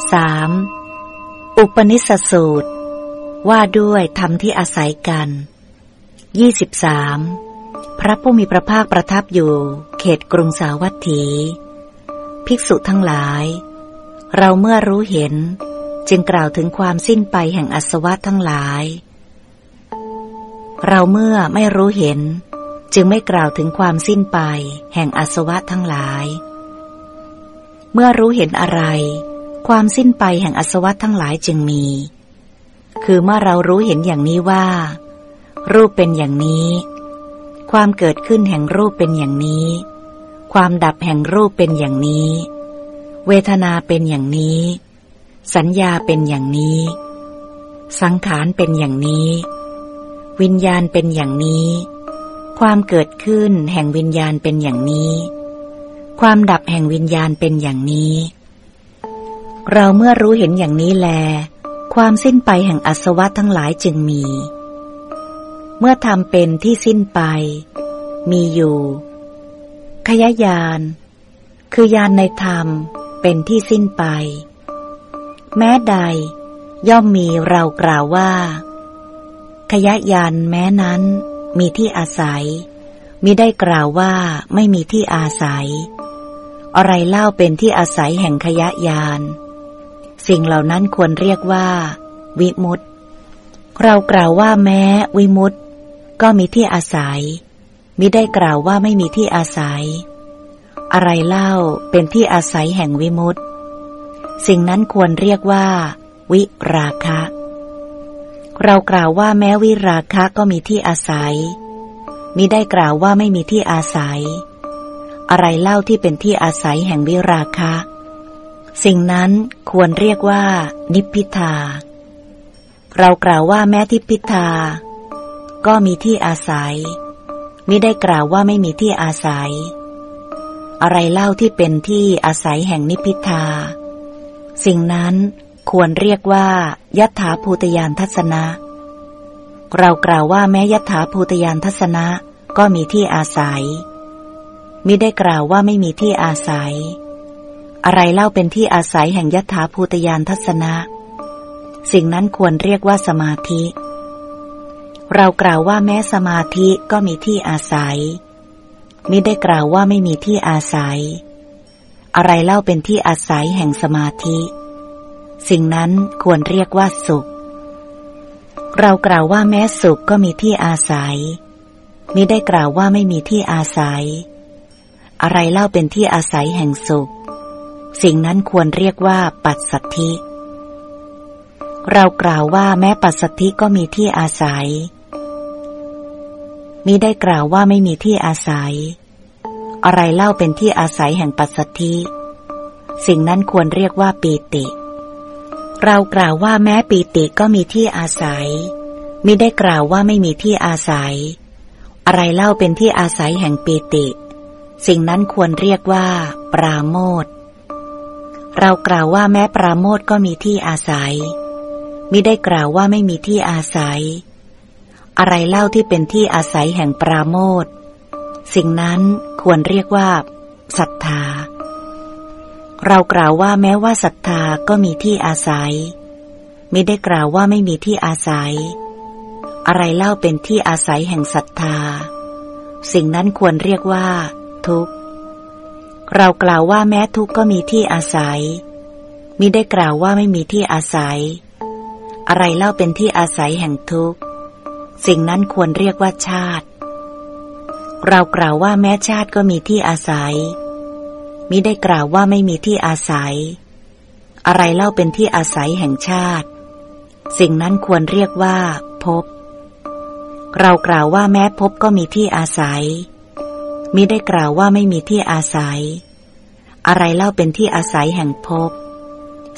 3. อุปนิสสูตร ว่าด้วยธรรมที่อาศัยกัน 23. พระผู้มีพระภาคประทับอยู่ เขตกรุงสาวัตถี ภิกษุทั้งหลาย เราเมื่อรู้เห็น จึงกล่าวถึงความสิ้นไปแห่งอสวะทั้งหลาย เราเมื่อไม่รู้เห็น จึงไม่กล่าวถึงความสิ้นไป แห่งอสวะทั้งหลาย เมื่อรู้เห็นอะไร ความสิ้นไปแห่งอสวะทั้งหลายจึงมี คือเมื่อเรารู้เห็นอย่างนี้ว่า รูปเป็นอย่างนี้ ความเกิดขึ้นแห่งรูปเป็นอย่างนี้ ความดับแห่งรูปเป็นอย่างนี้ เวทนาเป็นอย่างนี้ สัญญาเป็นอย่างนี้ สังขารเป็นอย่างนี้ วิญญาณเป็นอย่างนี้ ความเกิดขึ้นแห่งวิญญาณเป็นอย่างนี้ ความดับแห่งวิญญาณเป็นอย่างนี้ เราเมื่อรู้เห็นอย่างนี้แล ความสิ้นไปแห่งอสวะทั้งหลายจึงมี เมื่อทำเป็นที่สิ้นไป มีอยู่ ขยายาน คือยานในธรรมเป็นที่สิ้นไป แม้ใด ย่อมมีเรากล่าวว่า ขยายานแม้นั้นมีที่อาศัยมิได้กล่าวว่าไม่มีที่อาศัย อะไรเล่าเป็นที่อาศัยแห่งขยะยาน สิ่งเหล่านั้นควรเรียกว่า วิมุตตเรากล่าวว่าแม้วิมุตตก็มีที่อาศัย มิได้กล่าวว่าไม่มีที่อาศัย อะไรเล่าเป็นที่อาศัยแห่งวิมุตตสิ่งนั้นควรเรียกว่า วิราคะ เรากล่าวว่าแม้วิราคะก็มีที่อาศัย มิได้กล่าวว่าไม่มีที่อาศัย อะไรเล่าที่เป็นที่อาศัยแห่งวิราคะ สิ่งนั้นควรเรียกว่า นิพพิทา เรากล่าวว่าแม้ทิพิทา ก็มีที่อาศัย มิได้กล่าวว่าไม่มีที่อาศัย อะไรเล่าที่เป็นที่อาศัยแห่งนิพพิทา สิ่งนั้นควรเรียกว่ายัตถาภูตยานทัศนะ เรากล่าวว่าแม้ยัตถาภูตยานทัศนะก็มีที่อาศัย มิได้กล่าวว่าไม่มีที่อาศัย อะไรเล่าเป็นที่อาศัยแห่งยถาภูตยานทัศนะ สิ่งนั้นควรเรียกว่าสมาธิ เรากล่าวว่าแม้สมาธิก็มีที่อาศัยมิได้กล่าวว่าไม่มีที่อาศัย อะไรเล่าเป็นที่อาศัยแห่งสมาธิ สิ่งนั้นควรเรียกว่าสุข เรากล่าวว่าแม้สุขก็มีที่อาศัยมิได้กล่าวว่าไม่มีที่อาศัย อะไรเล่าเป็นที่อาศัยแห่งสุข สิ่งนั้นควรเรียกว่าปัสสัทธิ เรากล่าวว่าแม้ปัสสัทธิก็มีที่อาศัยมิได้กล่าวว่าไม่มีที่อาศัย อะไรเล่าเป็นที่อาศัยแห่งปัสสัทธิ สิ่งนั้นควรเรียกว่าปีติ เรากล่าวว่าแม้ปีติก็มีที่อาศัยมิได้กล่าวว่าไม่มีที่อาศัย อะไรเล่าเป็นที่อาศัยแห่งปีติ สิ่งนั้นควรเรียกว่า ปราโมท เรากล่าวว่าแม้ปราโมทก็มีที่อาศัยมิได้กล่าวว่าไม่มีที่อาศัย อะไรเล่าที่เป็นที่อาศัยแห่งปราโมทสิ่งนั้นควรเรียกว่าศรัทธา เรากล่าวว่าแม้ว่าศรัทธาก็มีที่อาศัยมิได้กล่าวว่าไม่มีที่อาศัย อะไรเล่าเป็นที่อาศัยแห่งศรัทธา สิ่งนั้นควรเรียกว่า ทุกข์ เรากล่าวว่าแม้ทุกข์ก็มีที่อาศัย มิได้กล่าวว่าไม่มีที่อาศัย อะไรเล่าเป็นที่อาศัยแห่งทุกข์ สิ่งนั้นควรเรียกว่าชาติ เรากล่าวว่าแม้ชาติก็มีที่อาศัย มิได้กล่าวว่าไม่มีที่อาศัย อะไรเล่าเป็นที่อาศัยแห่งชาติ สิ่งนั้นควรเรียกว่า ภพ เรากล่าวว่าแม้ภพก็มีที่อาศัย มิได้กล่าวว่าไม่มีที่อาศัย อะไรเล่าเป็นที่อาศัยแห่งภพ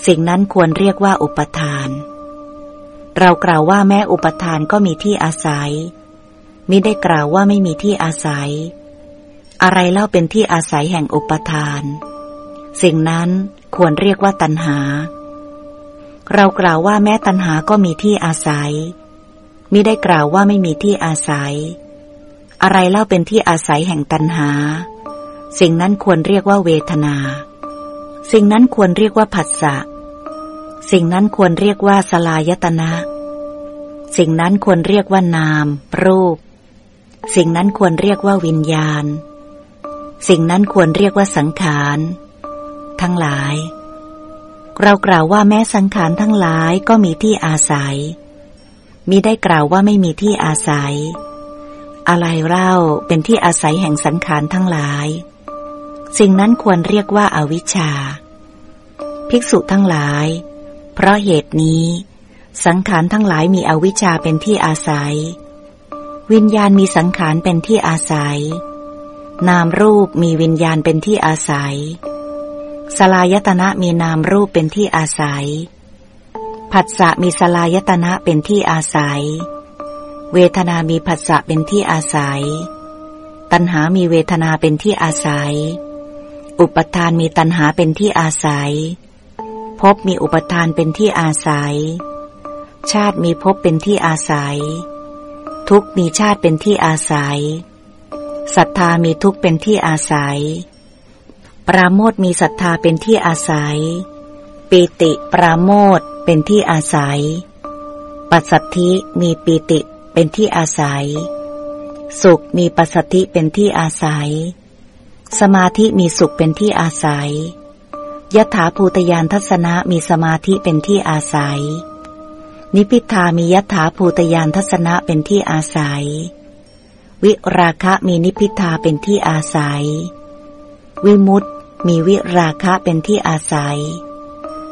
สิ่งนั้นควรเรียกว่าอุปทาน เรากล่าวว่าแม้อุปทานก็มีที่อาศัย มิได้กล่าวว่าไม่มีที่อาศัย อะไรเล่าเป็นที่อาศัยแห่งอุปทาน สิ่งนั้นควรเรียกว่าตัณหา เรากล่าวว่าแม้ตัณหาก็มีที่อาศัย มิได้กล่าวว่าไม่มีที่อาศัย อะไรเล่าเป็นที่อาศัยแห่งตัณหา สิ่งนั้นควรเรียกว่าเวทนา สิ่งนั้นควรเรียกว่าผัสสะ สิ่งนั้นควรเรียกว่าสลายตนะ สิ่งนั้นควรเรียกว่านาม รูป สิ่งนั้นควรเรียกว่าวิญญาณ สิ่งนั้นควรเรียกว่าสังขาร ทั้งหลาย เรากล่าวว่าแม้สังขารทั้งหลายก็มีที่อาศัยมิได้กล่าวว่าไม่มีที่อาศัย อะไรเล่าเป็นที่อาศัยแห่งสังขารทั้งหลาย สิ่งนั้นควรเรียกว่าอาวิชชา ภิกษุทั้งหลาย เพราะเหตุนี้ สังขารทั้งหลายมีอวิชชาเป็นที่อาศัย วิญญาณมีสังขารเป็นที่อาศัย นามรูปมีวิญญาณเป็นที่อาศัย สลายตนะมีนามรูปเป็นที่อาศัยผัสสะมีสลายตนะเป็นที่อาศัย เวทนามีผัสสะเป็นที่อาศัย ตัณหามีเวทนาเป็นที่อาศัย อุปทานมีตัณหาเป็นที่อาศัย ภพมีอุปทานเป็นที่อาศัย ชาติมีภพเป็นที่อาศัย ทุกมีชาติเป็นที่อาศัย ศรัทธามีทุกเป็นที่อาศัย ปราโมทมีศรัทธาเป็นที่อาศัย ปิติปราโมทเป็นที่อาศัย ปัสสัทธิมีปีติ เป็นที่อาศัย สุขมีปัสสัทธิเป็นที่อาศัย สมาธิมีสุขเป็นที่อาศัยยถาภูตยานทัศนะมีสมาธิเป็นที่อาศัย นิพิทามียถาภูตยานทัศนะเป็นที่อาศัย วิราคะมีนิพิทาเป็นที่อาศัย วิมุตมีวิราคะเป็นที่อาศัย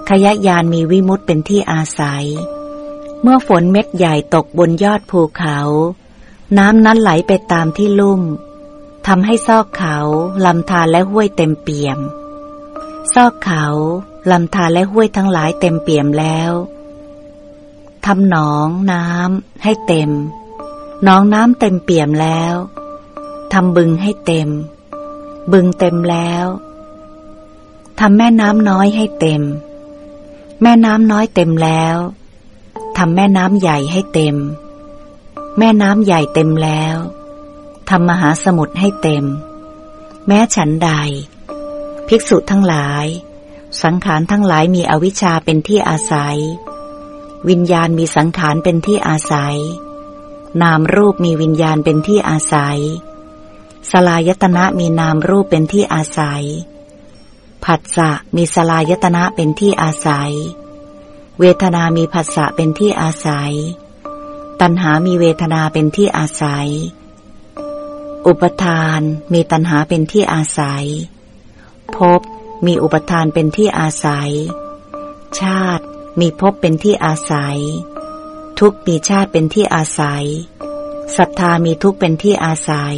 ขยะยานมีวิมุตเป็นที่อาศัย เมื่อฝนเม็ดใหญ่ตกบนยอดภูเขา น้ำนั้นไหลไปตามที่ลุ่มทำให้ซอกเขาลำธารและห้วยเต็มเปี่ยม ซอกเขาลำธารและห้วยทั้งหลายเต็มเปี่ยมแล้วทำหนองน้ำให้เต็มหนองน้ำเต็มเปี่ยมแล้วทำบึงให้เต็ม บึงเต็มแล้วทำแม่น้ำน้อยให้เต็ม แม่น้ำน้อยเต็มแล้ว ทำแม่น้ำใหญ่ให้เต็ม แม่น้ำใหญ่เต็มแล้วทำมหาสมุทรให้เต็ม แม้ฉันใด ภิกษุทั้งหลาย สังขารทั้งหลายมีอวิชชาเป็นที่อาศัย วิญญาณมีสังขารเป็นที่อาศัย นามรูปมีวิญญาณเป็นที่อาศัย สลายตนะมีนามรูปเป็นที่อาศัยผัสสะมีสลายตนะเป็นที่อาศัย เวทนามีผัสสะเป็นที่อาศัย ตัณหามีเวทนาเป็นที่อาศัย อุปทานมีตัณหาเป็นที่อาศัย ภพมีอุปทานเป็นที่อาศัย ชาติมีภพเป็นที่อาศัย ทุกมีชาติเป็นที่อาศัย ศรัทธามีทุกเป็นที่อาศัย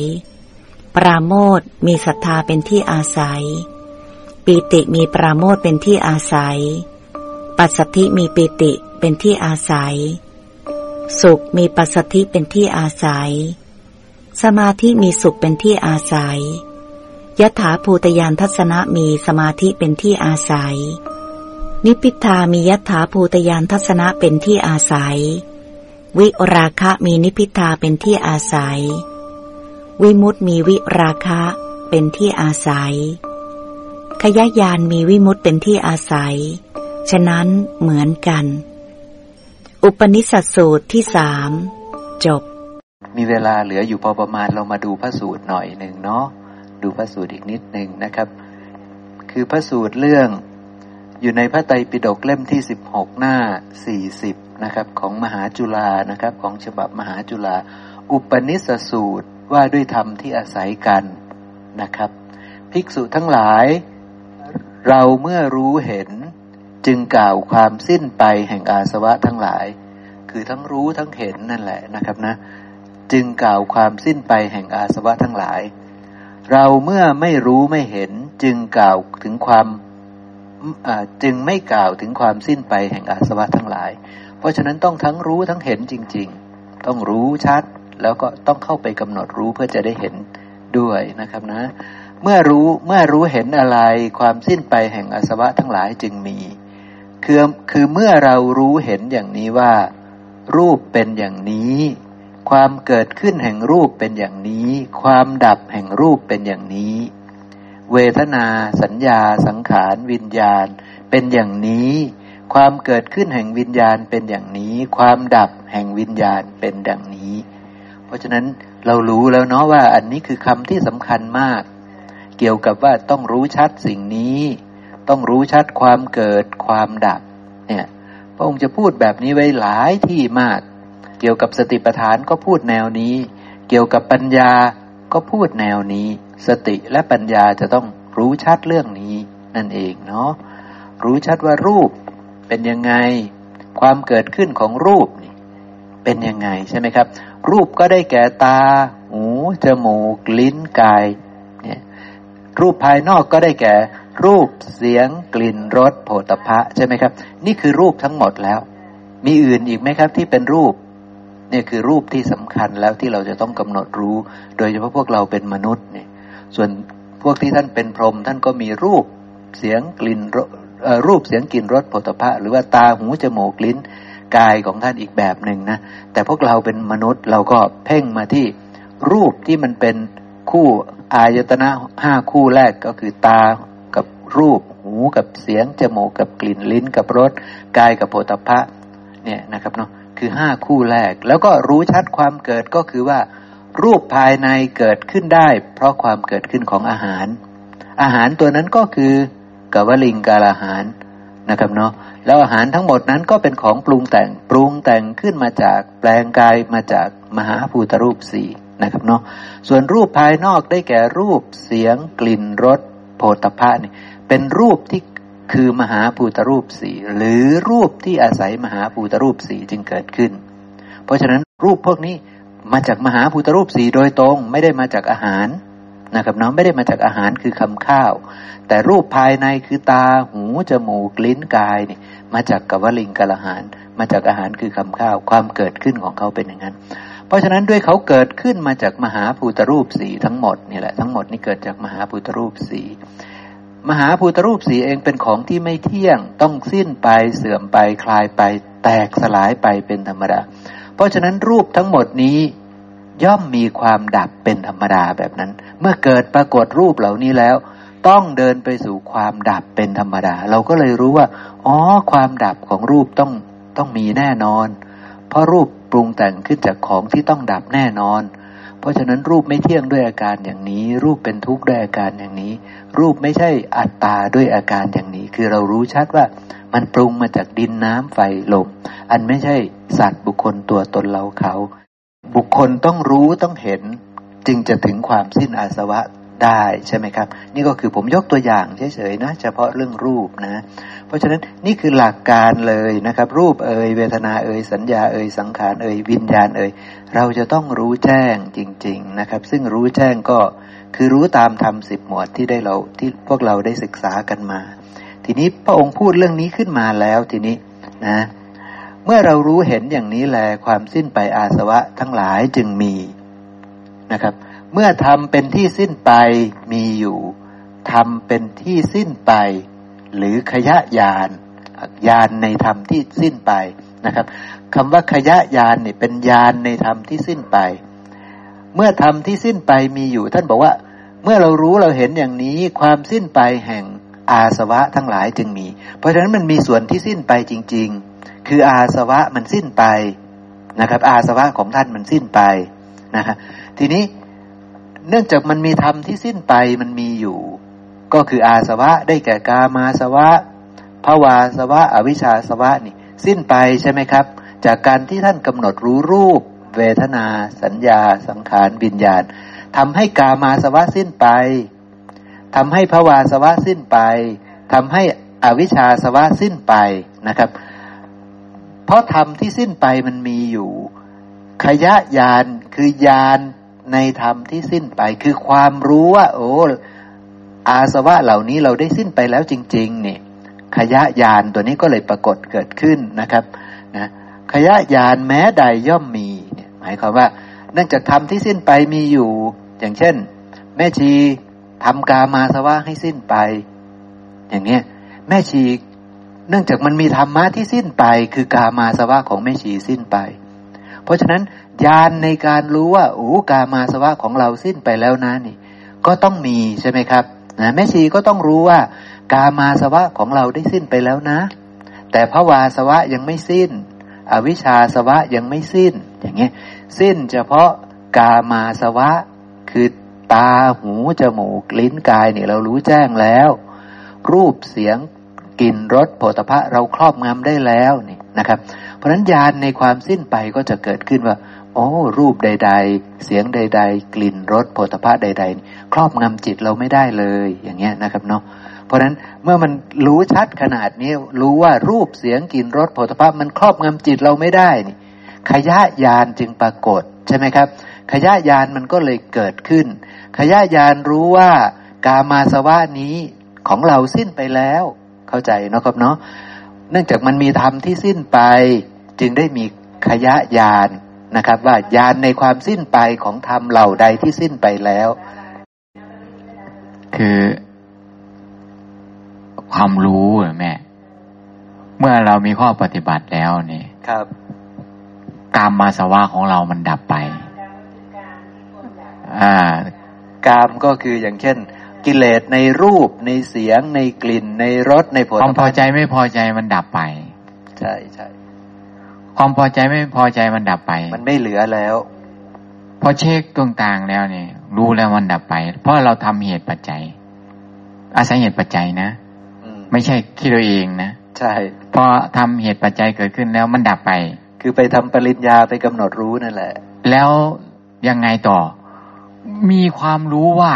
ปราโมทมีศรัทธาเป็นที่อาศัย ปีติมีปราโมทเป็นที่อาศัย ปัสสธิมีปีติเป็นที่อาศัย สุขมีปัสสธิเป็นที่อาศัย สมาธิมีสุขเป็นที่อาศัยยถาภูตยานทัศนะมีสมาธิเป็นที่อาศัย นิพิทามียถาภูตยานทัศนะเป็นที่อาศัย วิราคะมีนิพิทาเป็นที่อาศัย วิมุตมีวิราคะเป็นที่อาศัย ขยายานมีวิมุตเป็นที่อาศัย ฉะนั้นเหมือนกัน อุปนิสัสสูตรที่สามจบ มีเวลาเหลืออยู่พอประมาณเรามาดูพระสูตรหน่อยหนึ่งเนาะดูพระสูตรอีกนิดหนึ่งนะครับ คือพระสูตรเรื่องอยู่ในพระไตรปิฎกเล่มที่สิบหกหน้าสี่สิบนะครับ ของมหาจุฬานะครับ ของฉบับมหาจุฬาอุปนิสสูตรว่าด้วยธรรมที่อาศัยกันนะครับ ภิกษุทั้งหลาย เราเมื่อรู้เห็น จึงกล่าวความสิ้นไปแห่งอาสวะทั้งหลาย คือทั้งรู้ทั้งเห็นนั่นแหละนะครับนะ จึงกล่าวความสิ้นไปแห่งอาสวะทั้งหลาย เราเมื่อไม่รู้ไม่เห็น จึงกล่าวถึงความจึงไม่กล่าวถึงความสิ้นไปแห่งอาสวะทั้งหลาย เพราะฉะนั้นต้องทั้งรู้ทั้งเห็นจริง ๆ ต้องรู้ชัด แล้วก็ต้องเข้าไปกำหนดรู้เพื่อจะได้เห็นด้วยนะครับนะ เมื่อรู้เมื่อรู้เห็นอะไรความสิ้นไปแห่งอาสวะทั้งหลายจึงมี คือคือเมื่อเรารู้เห็นอย่างนี้ว่า รูปเป็นอย่างนี้ ความเกิดขึ้นแห่งรูปเป็นอย่างนี้ ความดับแห่งรูปเป็นอย่างนี้ เวทนา สัญญา สังขาร วิญญาณ เป็นอย่างนี้ ความเกิดขึ้นแห่งวิญญาณเป็นอย่างนี้ ความดับแห่งวิญญาณเป็นดังนี้ เพราะฉะนั้นเรารู้แล้วเนาะว่าอันนี้คือคำที่สำคัญมาก เกี่ยวกับว่าต้องรู้ชัดสิ่งนี้ ต้องรู้ชัดความเกิดความดับ เนี่ย พระองค์จะพูดแบบนี้ไว้หลายที่มาก เกี่ยวกับสติปัฏฐานก็พูดแนวนี้ เกี่ยวกับปัญญาก็พูดแนวนี้ สติและปัญญาจะต้องรู้ชัดเรื่องนี้นั่นเองเนาะรู้ชัดว่ารูปเป็นยังไง ความเกิดขึ้นของรูปนี่เป็นยังไงใช่ไหมครับ รูปก็ได้แก่ตา หู จมูก ลิ้น กาย เนี่ย รูปภายนอกก็ได้แก่ รูปเสียงกลิ่นรสโผฏฐะใช่ไหมครับ นี่คือรูปทั้งหมดแล้ว มีอื่นอีกไหมครับ ที่เป็นรูปเนี่ยคือรูปที่สำคัญแล้วที่เราจะต้องกำหนดรู้ โดยเฉพาะพวกเราเป็นมนุษย์เนี่ย ส่วนพวกที่ท่านเป็นพรหมท่านก็มีรูปเสียงกลิ่นรูปเสียงกลิ่นรสผลิภัณฑ์หรือว่าตาหูจมูกลิ้นกายของท่านอีกแบบหนึ่งนะ แต่พวกเราเป็นมนุษย์เราก็เพ่งมาที่รูปที่มันเป็นคู่อายตนะห้าคู่แรกก็คือตา รูป หูกับเสียง จมูกกับกลิ่น ลิ้นกับรส กายกับโผฏฐะเนี่ยนะครับเนาะ คือห้าคู่แรก แล้วก็รู้ชัดความเกิดก็คือว่า รูปภายในเกิดขึ้นได้ เพราะความเกิดขึ้นของอาหาร อาหารตัวนั้นก็คือกวลิงกาลาหารนะครับเนาะ แล้วอาหารทั้งหมดนั้นก็เป็นของปรุงแต่ง ปรุงแต่งขึ้นมาจากแปลงกายมาจากมหาภูตรูปสี่นะครับเนาะส่วนรูปภายนอกได้แก่รูปเสียงกลิ่นรสโผฏฐะนี่ เป็นรูปที่คือมหาภูตรูปสี่หรือรูปที่อาศัยมหาภูตรูปสี่จึงเกิดขึ้น เพราะฉะนั้นรูปพวกนี้มาจากมหาภูตรูปสี่โดยตรง ไม่ได้มาจากอาหารนะครับน้องไม่ได้มาจากอาหารคือคำข้าว แต่รูปภายในคือตาหูจมูกลิ้นกายนี่มาจากกวลิงกาลหาร มาจากอาหารคือคำข้าว ความเกิดขึ้นของเขาเป็นอย่างนั้น เพราะฉะนั้นด้วยเขาเกิดขึ้นมาจากมหาภูตรูปสีทั้งหมดนี่แหละทั้งหมดนี่เกิดจากมหาภูตรูปสี มหาภูตรูปสีเองเป็นของที่ไม่เที่ยง ต้องสิ้นไปเสื่อมไปคลายไป แตกสลายไปเป็นธรรมดา เพราะฉะนั้นรูปทั้งหมดนี้ย่อมมีความดับเป็นธรรมดาแบบนั้น เมื่อเกิดปรากฏรูปเหล่านี้แล้ว ต้องเดินไปสู่ความดับเป็นธรรมดา เราก็เลยรู้ว่า อ๋อ ความดับของรูปต้องต้องมีแน่นอน เพราะรูปปรุงแต่งขึ้นจากของที่ต้องดับแน่นอน เพราะฉะนั้นรูปไม่เที่ยงด้วยอาการอย่างนี้ รูปเป็นทุกข์ด้วยอาการอย่างนี้ รูปไม่ใช่อัตตาด้วยอาการอย่างนี้ คือเรารู้ชัดว่ามันปรุงมาจากดินน้ำไฟลมอันไม่ใช่สัตว์บุคคลตัวตนเราเขา บุคคลต้องรู้ต้องเห็น จึงจะถึงความสิ้นอาสวะได้ใช่ไหมครับ นี่ก็คือผมยกตัวอย่างเฉยๆนะ เฉพาะเรื่องรูปนะ ราะฉะนั้นนี่คือหลักการเลยนะครับ รูปเอ่ยเวทนาเอ่ยสัญญาเอ่ยสังขารเอ่ยวิญญาณเอ่ยเราจะต้องรู้แจ้งจริง ๆนะครับ ซึ่งรู้แจ้งก็คือรู้ตามธรรมสิบหมวดที่ได้เราที่พวกเราได้ศึกษากันมา ทีนี้พระองค์พูดเรื่องนี้ขึ้นมาแล้วทีนี้นะเมื่อเรารู้เห็นอย่างนี้แลความสิ้นไปอาสวะทั้งหลายจึงมีนะครับ เมื่อทำเป็นที่สิ้นไปมีอยู่ทำเป็นที่สิ้นไป หรือขยะยานยานในธรรมที่สิ้นไปนะครับคำว่าขยะยานเนี่ยเป็นยานในธรรมที่สิ้นไป เมื่อธรรมที่สิ้นไปมีอยู่ ท่านบอกว่า เมื่อเรารู้เราเห็นอย่างนี้ความสิ้นไปแห่งอาสวะทั้งหลายจึงมี เพราะฉะนั้นมันมีส่วนที่สิ้นไปจริง ๆ คืออาสวะมันสิ้นไปนะครับ อาสวะของท่านมันสิ้นไปนะครับทีนี้เนื่องจากมันมีธรรมที่สิ้นไปมันมีอยู่ ก็คืออาสวะได้แก่กามาสวะภาวาสวะ อวิชชาสวะนี่ สิ้นไปใช่ไหมครับ จากการที่ท่านกำหนดรู้รูป เวทนา สัญญา สังขารวิญญาณทำให้กามาสวะสิ้นไปทำให้ภาวาสวะสิ้นไปทำให้อวิชชาสวะสิ้นไปนะครับ เพราะธรรมที่สิ้นไปมันมีอยู่ ขยะยานคือยานในธรรมที่สิ้นไป คือความรู้ว่า โอ้ อาสวะเหล่านี้เราได้สิ้นไปแล้วจริงๆเนี่ยขยะยานตัวนี้ก็เลยปรากฏเกิดขึ้นนะครับนะขยะยานแม้ใดย่อมมีเนี่ยหมายความว่าเนื่องจากธรรมที่สิ้นไปมีอยู่ อย่างเช่น แม่ชีทำกามาสวะให้สิ้นไป อย่างเนี้ยแม่ชีเนื่องจากมันมีธรรมะที่สิ้นไป คือกามาสวะของแม่ชีสิ้นไป เพราะฉะนั้นญาณในการรู้ว่าโอ้กามาสวะของเราสิ้นไปแล้วนะนี่ ก็ต้องมีใช่ไหมครับ นะแม่ชีก็ต้องรู้ว่า กามาสวะของเราได้สิ้นไปแล้วนะ แต่ภวาสวะยังไม่สิ้น อวิชชาสวะยังไม่สิ้น อย่างเงี้ยสิ้นเฉพาะกามาสวะ คือตาหูจมูกลิ้นกายเนี่ยเรารู้แจ้งแล้ว รูปเสียงกลิ่นรสโผฏฐะเราครอบงำได้แล้วนี่นะครับ เพราะฉะนั้นญาณในความสิ้นไปก็จะเกิดขึ้นว่า โอ้รูปใด ๆ เสียงใด ๆ กลิ่นรสโผฏฐะใด ๆ ครอบงำจิตเราไม่ได้เลย อย่างเงี้ยนะครับเนาะเพราะฉะนั้นเมื่อมันรู้ชัดขนาดนี้รู้ว่ารูปเสียงกลิ่นรสโผฏฐะมันครอบงำจิตเราไม่ได้นี่ขยะยานจึงปรากฏใช่ไหมครับ ขยะยานมันก็เลยเกิดขึ้น ขยะยานรู้ว่ากามาสวะนี้ของเราสิ้นไปแล้ว เข้าใจนะครับเนาะเนื่องจากมันมีธรรมที่สิ้นไป จึงได้มีขยะยาน นะครับ ว่ายานในความสิ้นไปของธรรมเหล่าใดที่สิ้นไปแล้ว คือ ความรู้แม่ เมื่อเรามีข้อปฏิบัติแล้วนี่ครับ กามมาสวะของเรามันดับไปอ่ากามก็คืออย่างเช่น กิเลสในรูปในเสียงในกลิ่นในรสในผลความพอใจไม่พอใจมันดับไป ใช่ใช่ ความพอใจไม่พอใจมันดับไป มันไม่เหลือแล้วพอเช็คตรงต่างแล้วเนี่ย รู้แล้วมันดับไป เพราะเราทำเหตุปัจจัย อาศัยเหตุปัจจัยนะอืมไม่ใช่คิดเราเองนะใช่พอทำเหตุปัจจัยเกิดขึ้นแล้วมันดับไป คือไปทำปริญญาไปกำหนดรู้นั่นแหละ แล้วยังไงต่อ มีความรู้ว่า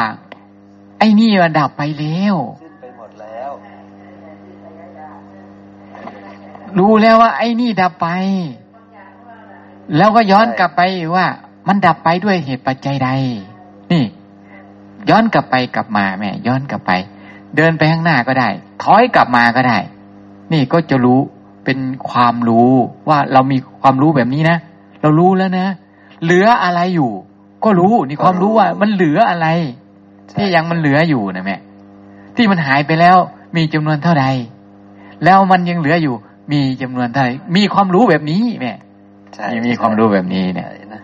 ไอ้นี่มันดับไปแล้วสิ้นไปหมดแล้ว รู้แล้วว่า ไอ้นี่ดับไป แล้วก็ย้อนกลับไปว่า มันดับไปด้วยเหตุปัจจัยใด นี่ ย้อนกลับไปกลับมาแม่ ย้อนกลับไป เดินไปข้างหน้าก็ได้ ถอยกลับมาก็ได้ นี่ก็จะรู้เป็นความรู้ว่าเรามีความรู้แบบนี้นะเรารู้แล้วนะเหลืออะไรอยู่ ก็รู้นี่ความรู้ว่า มันเหลืออะไร ที่ยังมันเหลืออยู่นะแม่ที่มันหายไปแล้วมีจำนวนเท่าใด แล้วมันยังเหลืออยู่ มีจำนวนเท่าไหร่มีความรู้แบบนี้แม่ใช่มีมีความรู้แบบนี้เนี่ยใช่นะ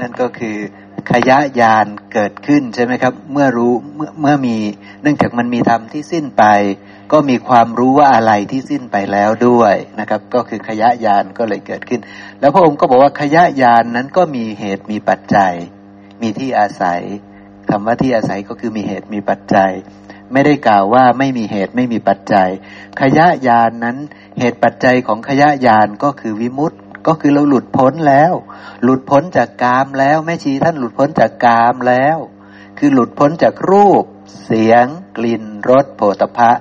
นั่นก็คือขยะยานเกิดขึ้นใช่ไหมครับ เมื่อรู้เมื่อเมื่อมี เนื่องจากมันมีธรรมที่สิ้นไป ก็มีความรู้ว่าอะไรที่สิ้นไปแล้วด้วยนะครับ ก็คือขยะยานก็เลยเกิดขึ้น แล้วพระองค์ก็บอกว่าขยะยานนั้นก็มีเหตุมีปัจจัย มีที่อาศัยคำว่าที่อาศัยก็คือมีเหตุมีปัจจัย ไม่ได้กล่าวว่าไม่มีเหตุไม่มีปัจจัย ขยะยานนั้น เหตุปัจจัยของขยะยานก็คือวิมุตติก็คือเราหลุดพ้นแล้ว หลุดพ้นจากกามแล้วแม่ชีท่านหลุดพ้นจากกามแล้ว คือหลุดพ้นจากรูป เสียง กลิ่นรสโผฏฐะ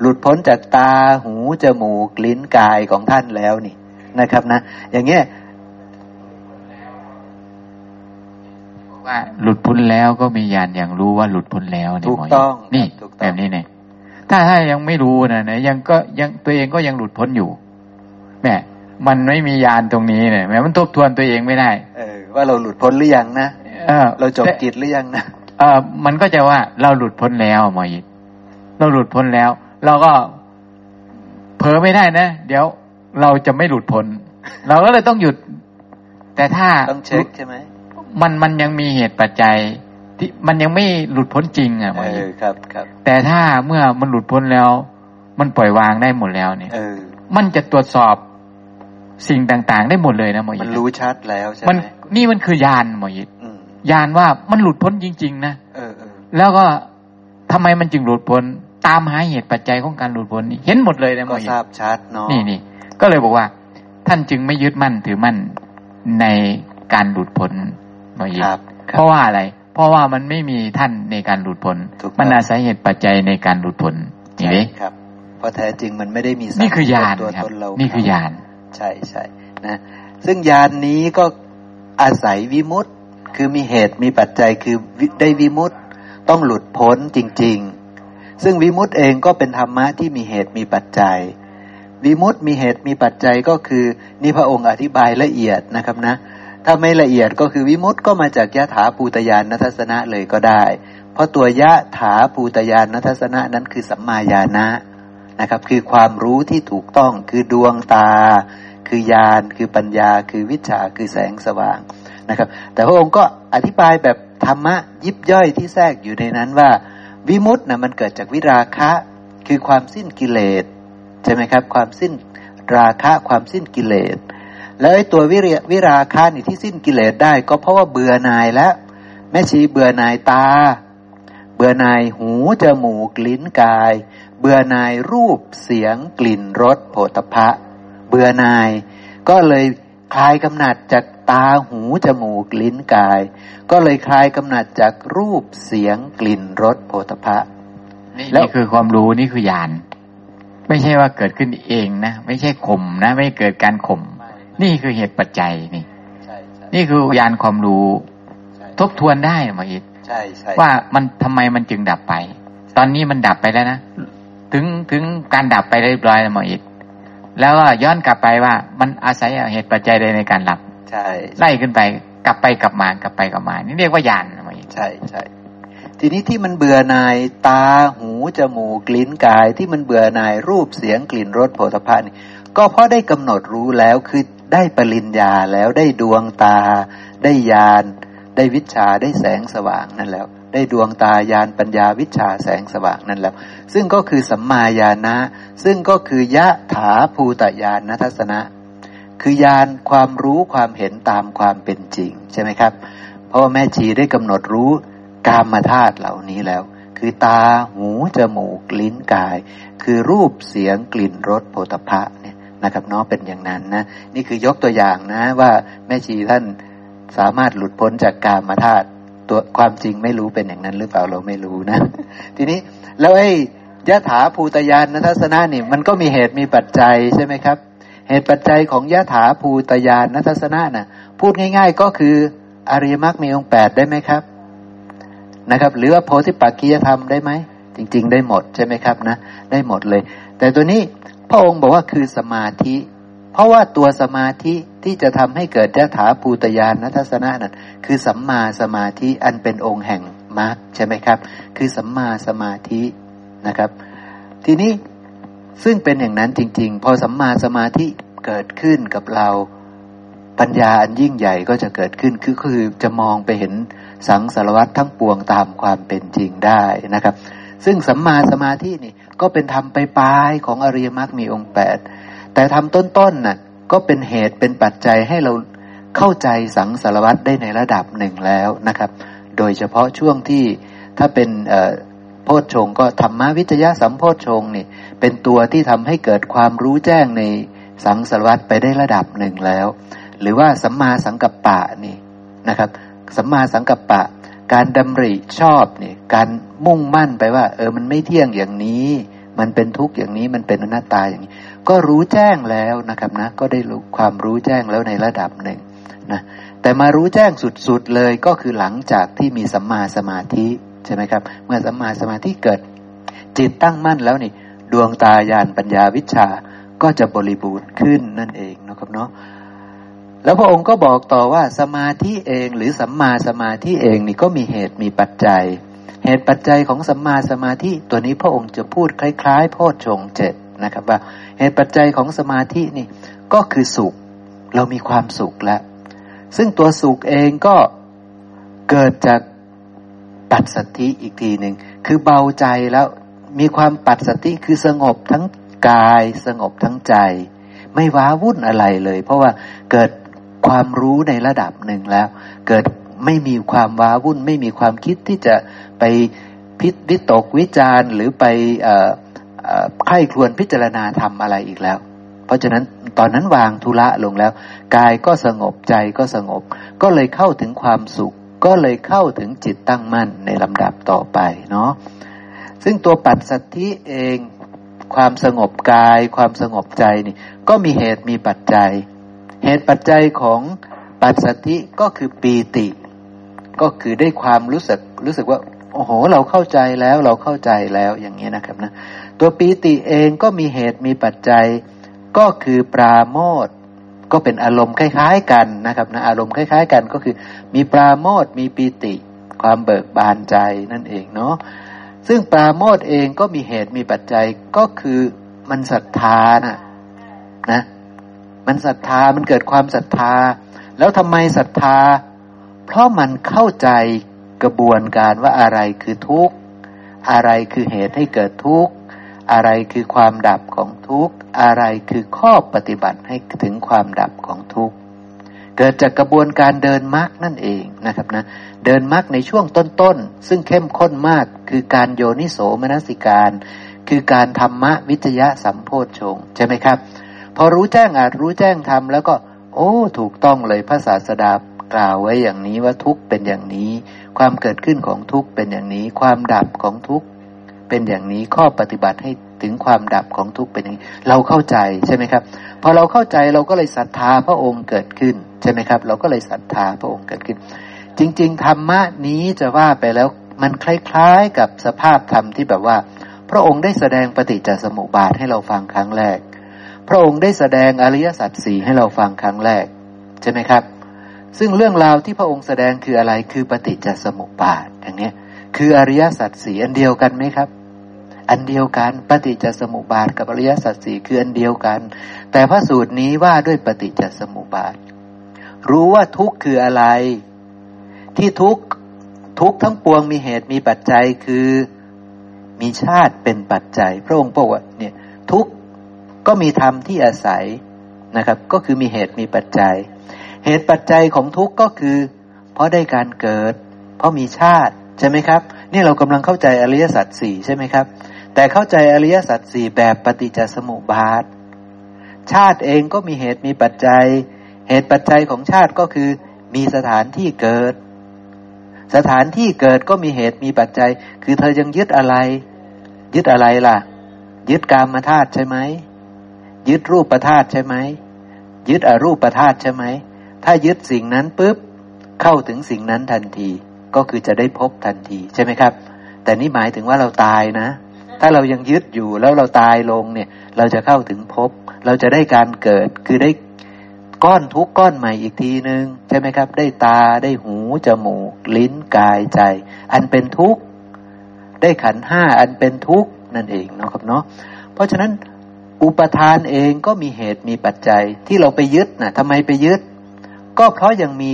หลุดพ้นจากตาหูจมูกลิ้นกายของท่านแล้วนี่นะครับนะ อย่างเงี้ย ว่าหลุดพ้นแล้วก็มีญาณอย่างรู้ว่าหลุดพ้นแล้วเนี่ยถูกหมต้องนี่ถูกต้องแบบนี้เนี่ยถ้าถ้ายังไม่รู้นะนะยังก็ยังตัวเองก็ยังหลุดพ้นอยู่แม่มันไม่มีญาณตรงนี้เนี่ยแม่มันทบทวนตัวเองไม่ได้เออว่าเราหลุดพ้นหรือยังนะเออเราจบแต่กิจหรือยังนะเออมันก็จะว่าเราหลุดพ้นแล้วหมอยิดเราหลุดพ้นแล้ว เราก็เผลอไม่ได้นะเดี๋ยวเราจะไม่หลุดพ้นเราก็เลยต้องหยุด แต่ถ้าต้องเช็คใช่ไหม มันมันยังมีเหตุปัจจัย ที่มันยังไม่หลุดพ้นจริงอะหมเออยิอดครับครับ แต่ถ้าเมื่อมันหลุดพ้นแล้ว มันปล่อยวางได้หมดแล้วเนี่ยเออมันจะตรวจสอบสิ่งต่างๆ ได้หมดเลยนะหมอยิมันดรู้ชัดแล้วใช่มันไหมนี่มันคือยานหมอยิดอืมยานว่ามันหลุดพ้นจริง ๆ นะเออเออแล้วก็ทำไมมันจึงหลุดพ้นตามหาเหตุปัจจัยของการหลุดพ้นนี่เห็นหมดเลยนะหมก็อยิทราบชัดเนาะนี่นี่ก็เลยบอกว่า ท่านจึงไม่ยึดมั่นถือมั่นในการหลุดพ้น หมอยิครับคเพรับราะว่าอะไร เพราะว่ามันไม่มีท่านในการหลุดพ้นถูกต้องมันอาศัยเหตุปัจจัยในการหลุดพ้นนี่ใช่นี่ครับเพราะแท้จริงมันไม่ได้มีสัตว์นี่คือยานตัวครับตนเรานี่คือยานใช่ใช่นะซึ่งยานนี้ก็อาศัยวิมุตติคือมีเหตุมีปัจจัยคือวิได้วิมุตติต้องหลุดพ้นจริง ๆ ซึ่งวิมุตติเองก็เป็นธรรมะที่มีเหตุมีปัจจัยวิมุตติมีเหตุมีปัจจัยก็คือนี่พระองค์อธิบายละเอียดนะครับนะ ถ้าไม่ละเอียดก็คือวิมุตติก็มาจากยะถาภูตยานนัทสนะเลยก็ได้ เพราะตัวยะถาภูตยานนัทสนะนั้นคือสัมมาญาณะนะครับ คือความรู้ที่ถูกต้องคือดวงตา คือญาณคือปัญญา คือวิชาคือแสงสว่างนะครับ แต่พระองค์ก็อธิบายแบบธรรมะยิบย่อยที่แทรกอยู่ในนั้นว่า วิมุตตินะมันเกิดจากวิราคะ คือความสิ้นกิเลสใช่ไหมครับ ความสิ้นราคะความสิ้นกิเลส แล้วไอ้ตัววิริวิราคะนี่ที่สิ้นกิเลสได้ ก็เพราะว่าเบื่อหน่ายแล้วแม่ชีเบื่อหน่ายตา เบื่อหน่ายหูจมูกลิ้นกาย เบื่อหน่ายรูปเสียงกลิ่นรสโผฏฐะเบื่อหน่าย ก็เลยคลายกำหนัดจากตาหูจมูกลิ้นกาย ก็เลยคลายกำหนัดจากรูปเสียงกลิ่นรสโผฏฐะนี่คือความรู้นี่คือญาณไม่ใช่ว่าเกิดขึ้นเองนะ ไม่ใช่ข่มนะ ไม่เกิดการข่ม นี่คือเหตุปัจจัยนี่นี่คือญาณความรู้ทบทวนได้หมออิทว่ามันทำไมมันจึงดับไป ตอนนี้มันดับไปแล้วนะถึงถึงการดับไปเรียบร้อยหมออิทแล้วก็ย้อนกลับไปว่ามันอาศัยเหตุปัจจัยใดในการหลับใช่ไล่ขึ้นไปกลับไปกลับมากลับไปกลับมา นี่เรียกว่าญาณหมออิทใช่ใช่ทีนี้ที่มันเบื่อหน่ายตาหูจมูกลิ้นกายที่มันเบื่อหน่ายรูปเสียงกลิ่นรสโผฏฐัณฑ์ก็เพราะได้กำหนดรู้แล้วคือ ได้ปริญญาแล้วได้ดวงตา ได้ญาณได้วิชาได้แสงสว่างนั่นแล้ว ได้ดวงตาญาณปัญญาวิชาแสงสว่างนั่นแล้ว ซึ่งก็คือสัมมาญาณะ ซึ่งก็คือยะถาภูตญาณนทัศนะ คือญาณความรู้ความเห็นตามความเป็นจริงใช่ไหมครับ เพราะว่าแม่ชีได้กำหนดรู้กามธาตุเหล่านี้แล้ว คือตาหูจมูกลิ้นกาย คือรูปเสียงกลิ่นรสโผฏฐะเนี่ย นะครับเนาะเป็นอย่างนั้นนะนี่คือยกตัวอย่างนะ ว่าแม่ชีท่านสามารถหลุดพ้นจากกามาธาตุตัวความจริงไม่รู้เป็นอย่างนั้นหรือเปล่าเราไม่รู้นะ ทีนี้แล้วไอ้ยะถาภูตยานนทัศนะนี่มันก็มีเหตุมีปัจจัยใช่ไหมครับ เหตุปัจจัยของยะถาภูตยานนทัศนะนะ่ะ พูดง่าย ๆ ก็คืออริยมรรคมีองค์แปดได้ไหมครับนะครับ หรือว่าโพธิปักกียธรรมได้ไหมจริง ๆ ได้หมดใช่ไหมครับนะ ได้หมดเลย แต่ตัวนี้ พระองค์บอกว่าคือสมาธิ เพราะว่าตัวสมาธิที่จะทำให้เกิดยถาภูตยานนัทสนะนั้นคือสัมมาสมาธิอันเป็นองค์แห่งมรรคใช่ไหมครับ คือสัมมาสมาธินะครับ ทีนี้ซึ่งเป็นอย่างนั้นจริง ๆ พอสัมมาสมาธิเกิดขึ้นกับเราปัญญาอันยิ่งใหญ่ก็จะเกิดขึ้นคือคือจะมองไปเห็นสังสารวัตทั้งปวงตามความเป็นจริงได้นะครับ ซึ่งสัมมาสมาธินี่ ก็เป็นทำไปปลายของอริยมรรคมีองค์แปดแต่ทำต้นๆน่ะก็เป็นเหตุเป็นปัจจัยให้เราเข้าใจสังสารวัตได้ในระดับหนึ่งแล้วนะครับ โดยเฉพาะช่วงที่ถ้าเป็นโพชฌงก็ธรรมวิจยะสัมโพชฌงนี่เป็นตัวที่ทำให้เกิดความรู้แจ้งในสังสารวัตไปได้ระดับหนึ่งแล้ว หรือว่าสัมมาสังกัปปะนี่นะครับสัมมาสังกัปปะ การดำริชอบนี่การ มุ่งมั่นไปว่า เออมันไม่เที่ยงอย่างนี้ มันเป็นทุกข์อย่างนี้มันเป็นอนัตตาอย่างนี้ ก็รู้แจ้งแล้วนะครับนะ ก็ได้รู้ความรู้แจ้งแล้วในระดับหนึ่งนะแต่มารู้แจ้งสุดๆเลยก็คือหลังจากที่มีสัมมาสมาธิใช่ไหมครับ เมื่อสัมมาสมาธิเกิด จิตตั้งมั่นแล้วนี่ ดวงตาญาณปัญญาวิชาก็จะบริบูรณ์ขึ้นนั่นเองนะครับเนาะแล้วพระองค์ก็บอกต่อว่าสมาธิเองหรือสัมมาสมาธิเองนี่ก็มีเหตุมีปัจจัย เหตุปัจจัยของสัมมาสมาธิตัวนี้พระองค์จะพูดคล้าย ๆ โพชฌงเจ็ดนะครับว่าเหตุปัจจัยของสมาธินี่ก็คือสุข เรามีความสุขแล้ว ซึ่งตัวสุขเองก็เกิดจากปัจสติอีกทีหนึ่งคือเบาใจแล้วมีความปัจสติคือสงบทั้งกายสงบทั้งใจ ไม่ว้าวุ่นอะไรเลย เพราะว่าเกิดความรู้ในระดับหนึ่งแล้ว เกิด ไม่มีความว้าวุ่น ไม่มีความคิดที่จะไปพิวิตกวิจารหรือไปไข้ครวนพิจารณาทำอะไรอีกแล้ว เพราะฉะนั้นตอนนั้นวางทุระลงแล้ว กายก็สงบใจก็สงบ ก็เลยเข้าถึงความสุข ก็เลยเข้าถึงจิตตั้งมั่นในลำดับต่อไปเนาะซึ่งตัวปัจสัทธิเองความสงบกาย ความสงบใจนี่ก็มีเหตุมีปัจจัย เหตุปัจจัยของปัสสติก็คือปีติ ก็คือได้ความรู้สึกรู้สึกว่าโอ้โห เราเข้าใจแล้วเราเข้าใจแล้วอย่างนี้นะครับนะตัวปีติเองก็มีเหตุมีปัจจัย ก็คือปราโมทก็เป็นอารมณ์คล้าย ๆ กันนะครับนะอารมณ์คล้าย ๆ กันก็คือ มีปราโมทมีปีติ ความเบิกบานใจนั่นเองเนาะซึ่งปราโมทเองก็มีเหตุมีปัจจัยก็คือมันศรัทธานะนะ มันศรัทธามันเกิดความศรัทธา แล้วทำไมศรัทธา เพราะมันเข้าใจกระบวนการว่าอะไรคือทุกข์ อะไรคือเหตุให้เกิดทุกข์ อะไรคือความดับของทุกข์ อะไรคือข้อปฏิบัติให้ถึงความดับของทุกข์ เกิดจากกระบวนการเดินมรรคนั่นเองนะครับนะ เดินมรรคในช่วงต้นๆ ซึ่งเข้มข้นมากคือการโยนิโสมนสิการ คือการธรรมะวิทยะสัมโพชฌงใช่ไหมครับ พอรู้แจ้งอาจรู้แจ้งทำแล้วก็ โอ้ ถูกต้องเลยพระศาสดา กล่าวไว้อย่างนี้ว่าทุกเป็นอย่างนี้ ความเกิดขึ้นของทุกเป็นอย่างนี้ ความดับของทุกเป็นอย่างนี้ข้อปฏิบัติให้ถึงความดับของทุกเป็นอย่างนี้ เราเข้าใจใช่ไหมครับพอเราเข้าใจเราก็เลยศรัทธาพระองค์เกิดขึ้นใช่ไหมครับ เราก็เลยศรัทธาพระองค์เกิดขึ้น จริง ๆ ธรรมะนี้จะว่าไปแล้วมันคล้ายๆกับสภาพธรรมที่แบบว่า พระองค์ได้แสดงปฏิจจสมุปบาทให้เราฟังครั้งแรก พระองค์ได้แสดงอริยสัจสี่ให้เราฟังครั้งแรก ใช่ไหมครับ ซึ่งเรื่องราวที่พระองค์แสดงคืออะไรคือปฏิจจสมุปบาทอย่างนี้คืออริยสัจสี่อันเดียวกันไหมครับ อันเดียวกันปฏิจจสมุปบาทกับอริยสัจสี่คืออันเดียวกัน แต่พระสูตรนี้ว่าด้วยปฏิจจสมุปบาท รู้ว่าทุกข์คืออะไร ที่ทุกข์ทุกข์ทั้งปวงมีเหตุมีปัจจัยคือมีชาติเป็นปัจจัย พระองค์บอกว่าเนี่ยทุกข์ก็มีธรรมที่อาศัยนะครับ ก็คือมีเหตุมีปัจจัย เหตุปัจจัยของทุกข์ก็คือ เพราะได้การเกิด เพราะมีชาติใช่ไหมครับ นี่เรากำลังเข้าใจอริยสัจสี่ใช่ไหมครับ แต่เข้าใจอริยสัจสี่แบบปฏิจจสมุปบาท ชาติเองก็มีเหตุมีปัจจัย เหตุปัจจัยของชาติก็คือ มีสถานที่เกิด สถานที่เกิดก็มีเหตุมีปัจจัย คือเธอยังยึดอะไร ยึดอะไรล่ะ ยึดกามธาตุใช่ไหมยึดรูปประธาตุใช่ไหมยึดอรูปประธาตุใช่ไหม ถ้ายึดสิ่งนั้นปุ๊บเข้าถึงสิ่งนั้นทันที ก็คือจะได้พบทันทีใช่ไหมครับ แต่นี่หมายถึงว่าเราตายนะ ถ้าเรายังยึดอยู่แล้วเราตายลงเนี่ย เราจะเข้าถึงภพเราจะได้การเกิดคือได้ก้อนทุกก้อนใหม่อีกทีหนึ่งใช่ไหมครับ ได้ตาได้หูจมูก ลิ้นกายใจ อันเป็นทุกข์ได้ขันห้าอันเป็นทุกข์นั่นเองเนาะครับเนาะเพราะฉะนั้นอุปทานเองก็มีเหตุมีปัจจัยที่เราไปยึดนะทำไมไปยึด ก็เพราะยังมี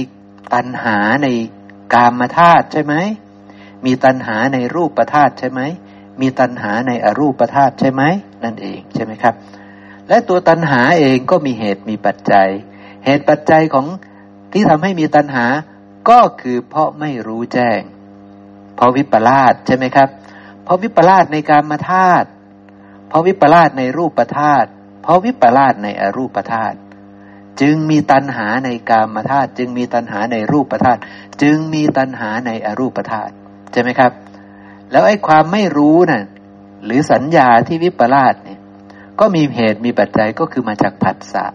ตัณหาในกามธาตุใช่ไหม มีตัณหาในรูปประธาตุใช่ไหม มีตัณหาในอรูปธาตุใช่ไหม นั่นเองใช่ไหมครับ และตัวตัณหาเองก็มีเหตุมีปัจจัย เหตุปัจจัยของที่ทำให้มีตัณหาก็คือเพราะไม่รู้แจ้ง เพราะวิปลาสใช่ไหมครับ เพราะวิปลาสในการมาธาตุ เพราะวิปลาสในรูปธาตุ เพราะวิปลาสในอรูปธาตุ จึงมีตัณหาในกามธาตุจึงมีตัณหาในรูปธาตุจึงมีตัณหาในอรูปธาตุใช่ไหมครับ แล้วไอ้ความไม่รู้นะ่ะหรือสัญญาที่วิปลาสเนี่ย ก็มีเหตุมีปัจจัยก็คือมาจากผัสสะ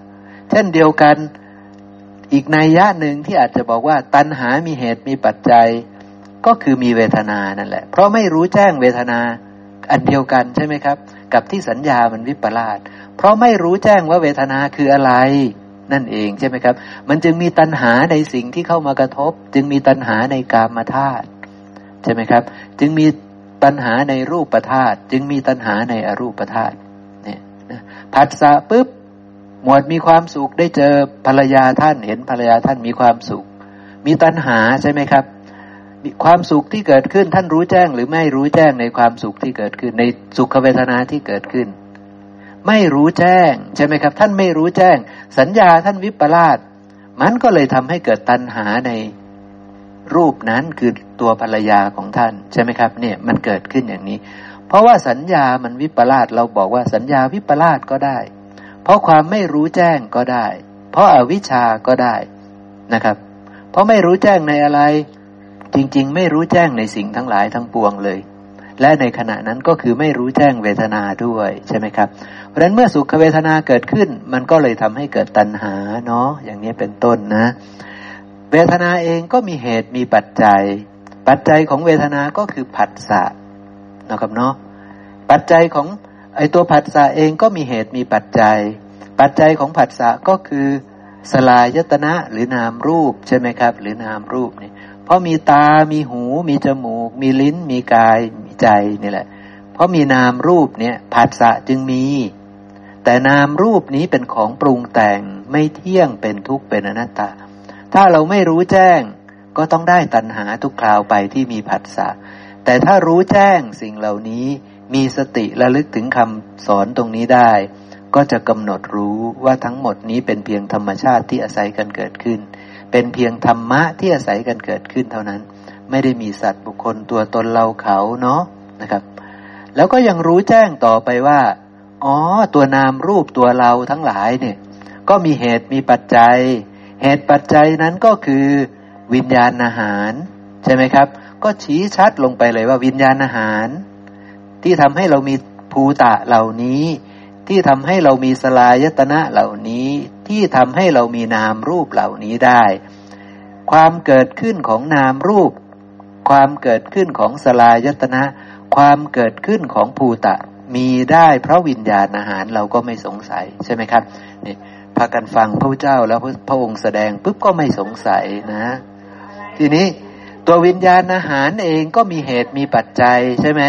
เช่นเดียวกันอีกนัยยะหนึ่งที่อาจจะบอกว่า ตัณหามีเหตุมีปัจจัย ก็คือมีเวทนานั่นแหละ เพราะไม่รู้แจ้งเวทนาอันเดียวกันใช่ไหมครับ กับที่สัญญามันวิปลาสเพราะไม่รู้แจ้งว่าเวทนาคืออะไร นั่นเองใช่ไหมครับ มันจึงมีตัณหาในสิ่งที่เข้ามากระทบ จึงมีตัณหาในกามธาตุใช่ไหมครับ จึงมีตัณหาในรูปธาตุจึงมีตัณหาในอรูปธาตุเนี่ยผัสสะปุ๊บหมวดมีความสุขได้เจอภรรยาท่านเห็นภรรยาท่านมีความสุข มีตัณหาใช่ไหมครับมีความสุขที่เกิดขึ้นท่านรู้แจ้งหรือไม่รู้แจ้งในความสุขที่เกิดขึ้นในสุขเวทนาที่เกิดขึ้น ไม่รู้แจ้งใช่ไหมครับ ท่านไม่รู้แจ้ง สัญญาท่านวิปลาสมันก็เลยทำให้เกิดตัณหาในรูปนั้นคือตัวภรรยาของท่านใช่ไหมครับ เนี่ยมันเกิดขึ้นอย่างนี้ เพราะว่าสัญญามันวิปลาสเราบอกว่าสัญญาวิปลาสก็ได้ เพราะความไม่รู้แจ้งก็ได้ เพราะอาวิชาก็ได้นะครับ เพราะไม่รู้แจ้งในอะไร จริง ๆ ไม่รู้แจ้งในสิ่งทั้งหลายทั้งปวงเลย และในขณะนั้นก็คือไม่รู้แจ้งเวทนาด้วยใช่ไหมครับ เพราะฉะนั้นเมื่อสุขเวทนาเกิดขึ้น มันก็เลยทำให้เกิดตัณหาเนาะอย่างนี้เป็นต้นนะ เวทนาเองก็มีเหตุมีปัจจัย ปัจจัยของเวทนาก็คือผัสสะนะครับเนาะปัจจัยของไอตัวผัสสะเองก็มีเหตุมีปัจจัย ปัจจัยของผัสสะก็คือสลายตนะหรือนามรูปใช่ไหมครับ หรือนามรูปนี่เพราะมีตา มีหู มีจมูก มีลิ้น มีกาย ใจนี่แหละ เพราะมีนามรูปเนี่ยผัสสะจึงมี แต่นามรูปนี้เป็นของปรุงแต่งไม่เที่ยงเป็นทุกข์เป็นอนัตตา ถ้าเราไม่รู้แจ้งก็ต้องได้ตัณหาทุกคราวไปที่มีผัสสะ แต่ถ้ารู้แจ้งสิ่งเหล่านี้มีสติระลึกถึงคำสอนตรงนี้ได้ ก็จะกำหนดรู้ว่าทั้งหมดนี้เป็นเพียงธรรมชาติที่อาศัยกันเกิดขึ้น เป็นเพียงธรรมะที่อาศัยกันเกิดขึ้นเท่านั้น ไม่ได้มีสัตว์บุคคลตัวตนเราเขาเนาะนะครับ แล้วก็ยังรู้แจ้งต่อไปว่าอ๋อตัวนามรูปตัวเราทั้งหลายเนี่ย ก็มีเหตุมีปัจจัย เหตุปัจจัยนั้นก็คือวิญญาณอาหาร ใช่ไหมครับ ก็ชี้ชัดลงไปเลยว่าวิญญาณอาหาร ที่ทำให้เรามีภูตะเหล่านี้ ที่ทำให้เรามีสลายตนะเหล่านี้ ที่ทำให้เรามีนามรูปเหล่านี้ได้ ความเกิดขึ้นของนามรูป ความเกิดขึ้นของสลายตนะ ความเกิดขึ้นของภูตะมีได้เพราะวิญญาณอาหารเราก็ไม่สงสัยใช่ไหมครับนี่พากันฟังพระเจ้าแล้วพระองค์แสดงปุ๊บก็ไม่สงสัยนะ ทีนี้ตัววิญญาณอาหารเองก็มีเหตุมีปัจจัยใช่ไหม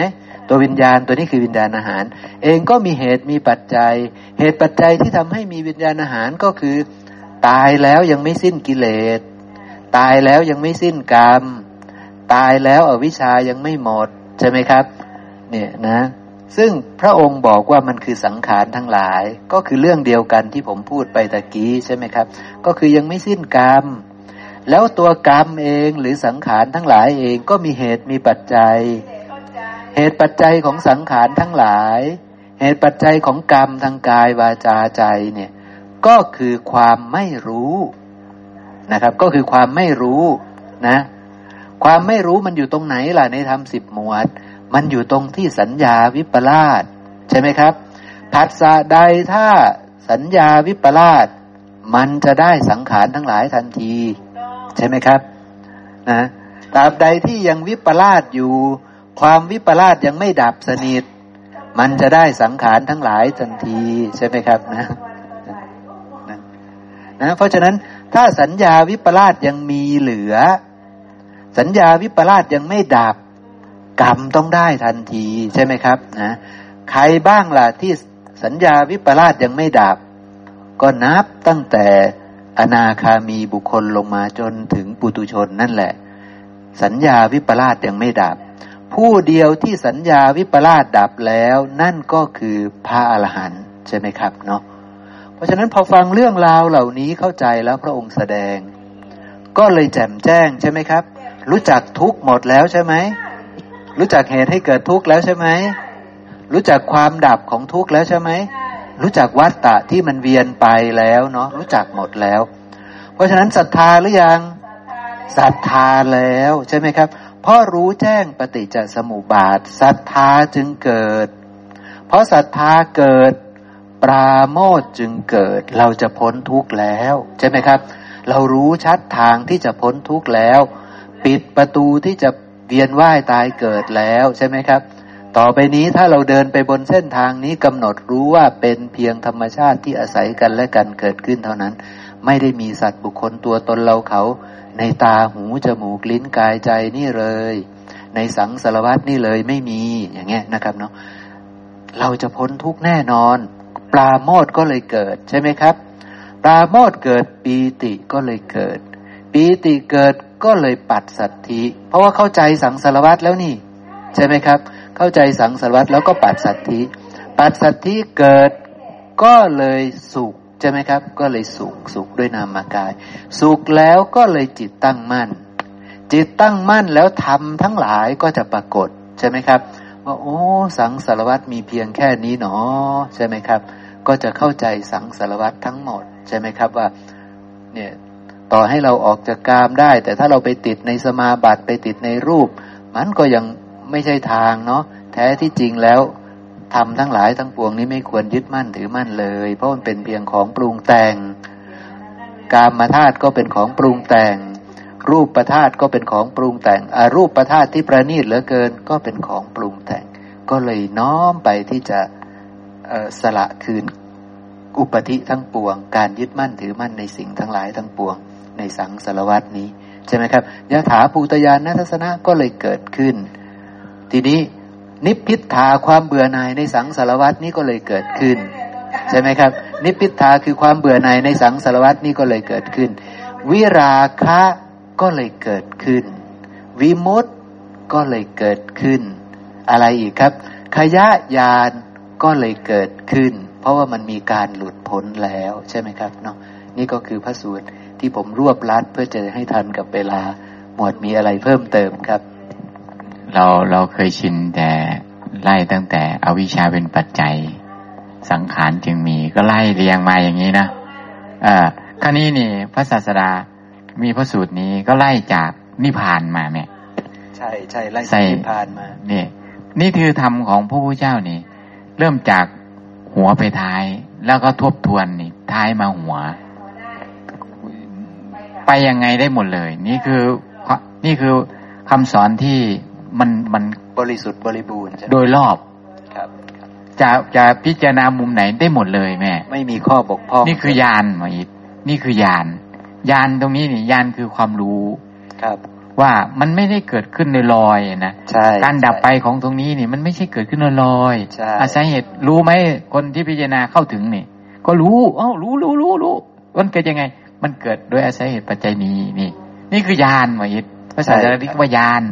ตัววิญญาณตัวนี้คือวิญญาณอาหาร เองก็มีเหตุมีปัจจัย เหตุปัจจัยที่ทำให้มีวิญญาณอาหารก็คือ ตายแล้วยังไม่สิ้นกิเลส ตายแล้วยังไม่สิ้นกรรม ตายแล้วอวิชายังไม่หมด ใช่ไหมครับ เนี่ยนะ ซึ่งพระองค์บอกว่ามันคือสังขารทั้งหลาย ก็คือเรื่องเดียวกันที่ผมพูดไปตะกี้ใช่ไหมครับ ก็คือยังไม่สิ้นกรรม แล้วตัวกรรมเองหรือสังขารทั้งหลายเองก็มีเหตุมีปัจจัย เหตุปัจจัยของสังขารทั้งหลาย เหตุปัจจัยของกรรมทางกายวาจาใจเนี่ยก็คือความไม่รู้นะครับ ก็คือความไม่รู้นะ ความไม่รู้มันอยู่ตรงไหนล่ะในธรรมสิบหมวด มันอยู่ตรงที่สัญญาวิปลาสใช่ไหมครับผัสสะใดถ้าสัญญาวิปลาสมันจะได้สังขารทั้งหลายทันที ใช่ไหมครับนะตราบใดที่ยังวิปลาสอยู่ ความวิปลาสยังไม่ดับสนิท มันจะได้สังขารทั้งหลายทันที ใช่ไหมครับนะนะเพราะฉะนั้นถ้าสัญญาวิปลาสยังมีเหลือ สัญญาวิปลาสยังไม่ดับกรรมต้องได้ทันทีใช่ไหมครับนะใครบ้างล่ะที่สัญญาวิปลาสยังไม่ดับ ก็นับตั้งแต่อนาคามีบุคคลลงมาจนถึงปุตุชนนั่นแหละ สัญญาวิปลาสยังไม่ดับ ผู้เดียวที่สัญญาวิปลาสดับแล้วนั่นก็คือพระอรหันต์ใช่ไหมครับเนาะเพราะฉะนั้นพอฟังเรื่องราวเหล่านี้เข้าใจแล้วพระองค์แสดง ก็เลยแจ่มแจ้งใช่ไหมครับ รู้จักทุกหมดแล้วใช่ไหมรู้จักเหตุให้เกิดทุกข์แล้วใช่ไหมรู้จักความดับของทุกข์แล้วใช่ไหมรู้จักวัฏฏะที่มันเวียนไปแล้วเนาะรู้จักหมดแล้ว เพราะฉะนั้นศรัทธาหรือยังศรัทธาแล้วใช่ไหมครับเพราะรู้แจ้งปฏิจจสมุปบาทศรัทธาจึงเกิด เพราะศรัทธาเกิด ปราโมทจึงเกิด เราจะพ้นทุกข์แล้ว ใช่ไหมครับ เรารู้ชัดทางที่จะพ้นทุกข์แล้ว ปิดประตูที่จะเวียนว่ายตายเกิดแล้วใช่ไหมครับ ต่อไปนี้ถ้าเราเดินไปบนเส้นทางนี้กำหนดรู้ว่าเป็นเพียงธรรมชาติที่อาศัยกันและกันเกิดขึ้นเท่านั้น ไม่ได้มีสัตว์บุคคลตัวตนเราเขาในตาหูจมูกลิ้นกายใจนี่เลย ในสังสารวัตนี่เลยไม่มีอย่างเงี้ยนะครับเนาะเราจะพ้นทุกแน่นอนปราโมทก็เลยเกิดใช่ไหมครับปราโมทเกิดปีติก็เลยเกิด ปีติเกิด ก็เลยปัดสัตธิ เพราะว่าเข้าใจสังสารวัตแล้วนี่ ใช่ไหมครับ เข้าใจสังสารวัตแล้วก็ปัดสัตธิ ปัดสัตธิเกิดก็เลยสุขใช่ไหมครับ ก็เลยสุขสุขด้วยนามกาย สุขแล้วก็เลยจิตตั้งมั่น จิตตั้งมั่นแล้วทำทั้งหลายก็จะปรากฏใช่ไหมครับว่าโอ้สังสารวัตมีเพียงแค่นี้หนอใช่ไหมครับ ก็จะเข้าใจสังสารวัตทั้งหมดใช่ไหมครับว่าเนี่ย ต่อให้เราออกจากกามได้ แต่ถ้าเราไปติดในสมาบัติไปติดในรูป มันก็ยังไม่ใช่ทางเนาะแท้ที่จริงแล้วทำทั้งหลายทั้งปวงนี้ไม่ควรยึดมั่นถือมั่นเลย เพราะมันเป็นเพียงของปรุงแต่ง กามมาธาตุก็เป็นของปรุงแต่ง รูปประธาตุก็เป็นของปรุงแต่งอารูปประธาตุที่ประณีตเหลือเกินก็เป็นของปรุงแต่ง ก็เลยน้อมไปที่จะสละคืนอุปธิทั้งปวง การยึดมั่นถือมั่นในสิ่งทั้งหลายทั้งปวง ในสังสารวัตนี้ใช่ไหมครับยะถาภูตยานนัทสนะก็เลยเกิดขึ้น ทีนี้นิพพิทาความเบื่อหน่ายในสังสารวัตนี้ก็เลยเกิดขึ้น ใช่ไหมครับ นิพพิทาคือความเบื่อหน่ายในสังสารวัตนี้ก็เลยเกิดขึ้น วิราคะก็เลยเกิดขึ้น วิมุตก็เลยเกิดขึ้น อะไรอีกครับ ขยะยานก็เลยเกิดขึ้น เพราะว่ามันมีการหลุดพ้นแล้วใช่ไหมครับเนาะนี่ก็คือพระสูตร ที่ผมรวบลัดเพื่อจะให้ทันกับเวลา หมวดมีอะไรเพิ่มเติมครับ เราเราเคยชินแต่ไล่ตั้งแต่อวิชชาเป็นปัจจัย สังขารจึงมีก็ไล่เรียงมาอย่างนี้นะเออคราวนี้นี่พระศาสดามีพระสูตรนี้ก็ไล่จากนิพพานมาแม่ใช่ใช่ไล่ใส่นิพพานมานี่นี่คือธรรมของพระพุทธเจ้านี่ เริ่มจากหัวไปท้าย แล้วก็ทบทวนนี่ท้ายมาหัว ไปยังไงได้หมดเลย นี่คือนี่คือคำสอนที่มันมันบริสุทธิ์บริบูรณ์ใช่ไหมโดยรอบครับจะจะพิจารณามุมไหนได้หมดเลยแม่ ไม่มีข้อบกพร่องนี่คือยานหมออิทนี่คือยานยานตรงนี้นี่ยานคือความรู้ครับ ว่ามันไม่ได้เกิดขึ้นในลอยๆนะใช่การดับไปของตรงนี้นี่มันไม่ใช่เกิดขึ้นลอยใช่ๆอาสาเหตุรู้ไหมคนที่พิจารณาเข้าถึงนี่ ก็รู้อ๋อรู้รู้รู้รู้มันเกิดยังไง มันเกิดโดยอาศัยเหตุปัจจัยนี้นี่ นี่คือยานหมออิทภาษาจะเรียกว่ายาน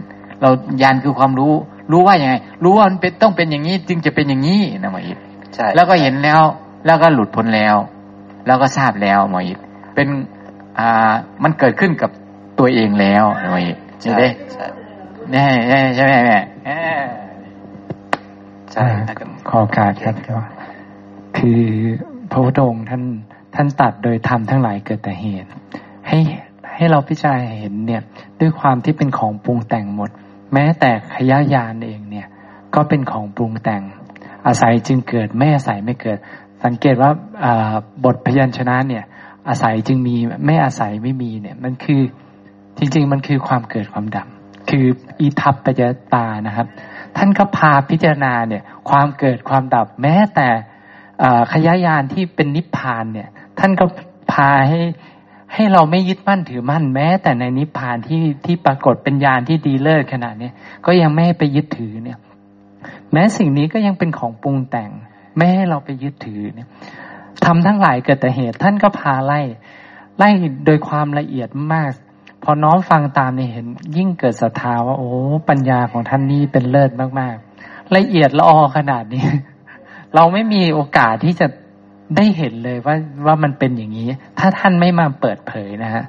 เรายานคือความรู้ รู้ว่ายังไง รู้ว่ามันเป็นต้องเป็นอย่างนี้ จึงจะเป็นอย่างนี้นะหมออิทใช่แล้วก็เห็นแล้ว แล้วก็หลุดพ้นแล้ว แล้วก็ทราบแล้วหมออิทเป็นอ่ามันเกิดขึ้นกับตัวเองแล้วหมออิทใช่ใช่ไหมใช่แน่แน่ใช่ไหมแม่แน่ใช่นะครับขอโอกาสครับก็คือพระพุทธองค์ท่าน ท่านตัดโดยธรรมทั้งหลายเกิดแต่เหตุ ให้ให้เราพิจารณาเห็นเนี่ยด้วยความที่เป็นของปรุงแต่งหมด แม้แต่ขยะยานเองเนี่ยก็เป็นของปรุงแต่ง อาศัยจึงเกิดไม่อาศัยไม่เกิด สังเกตว่าบทพยัญชนะเนี่ยอาศัยจึงมีไม่อาศัยไม่มีเนี่ยมันคือจริง ๆ มันคือความเกิดความดับคืออีทัปปัจจตานะครับ ท่านก็พาพิจารณาเนี่ยความเกิดความดับแม้แต่ขยายานที่เป็นนิพพานเนี่ย ท่านก็พาให้ให้เราไม่ยึดมั่นถือมั่นแม้ แต่ในนิพพานที่ที่ปรากฏเป็นญาณที่ดีเลิศขนาดนี้ก็ยังไม่ให้ไปยึดถือเนี่ย แม้สิ่งนี้ก็ยังเป็นของปรุงแต่ง ไม่ให้เราไปยึดถือเนี่ยทำทั้งหลายเกิดแต่เหตุท่านก็พาไล่ ไล่โดยความละเอียดมาก พอน้อมฟังตามเนี่ยเห็น ยิ่งเกิดศรัทธาว่าโอ้ปัญญาของท่านนี่เป็นเลิศมากๆ ละเอียดละออขนาดนี้ เราไม่มีโอกาสที่จะ ได้เห็นเลยว่าว่ามันเป็นอย่างนี้ ถ้าท่านไม่มาเปิดเผยนะฮะ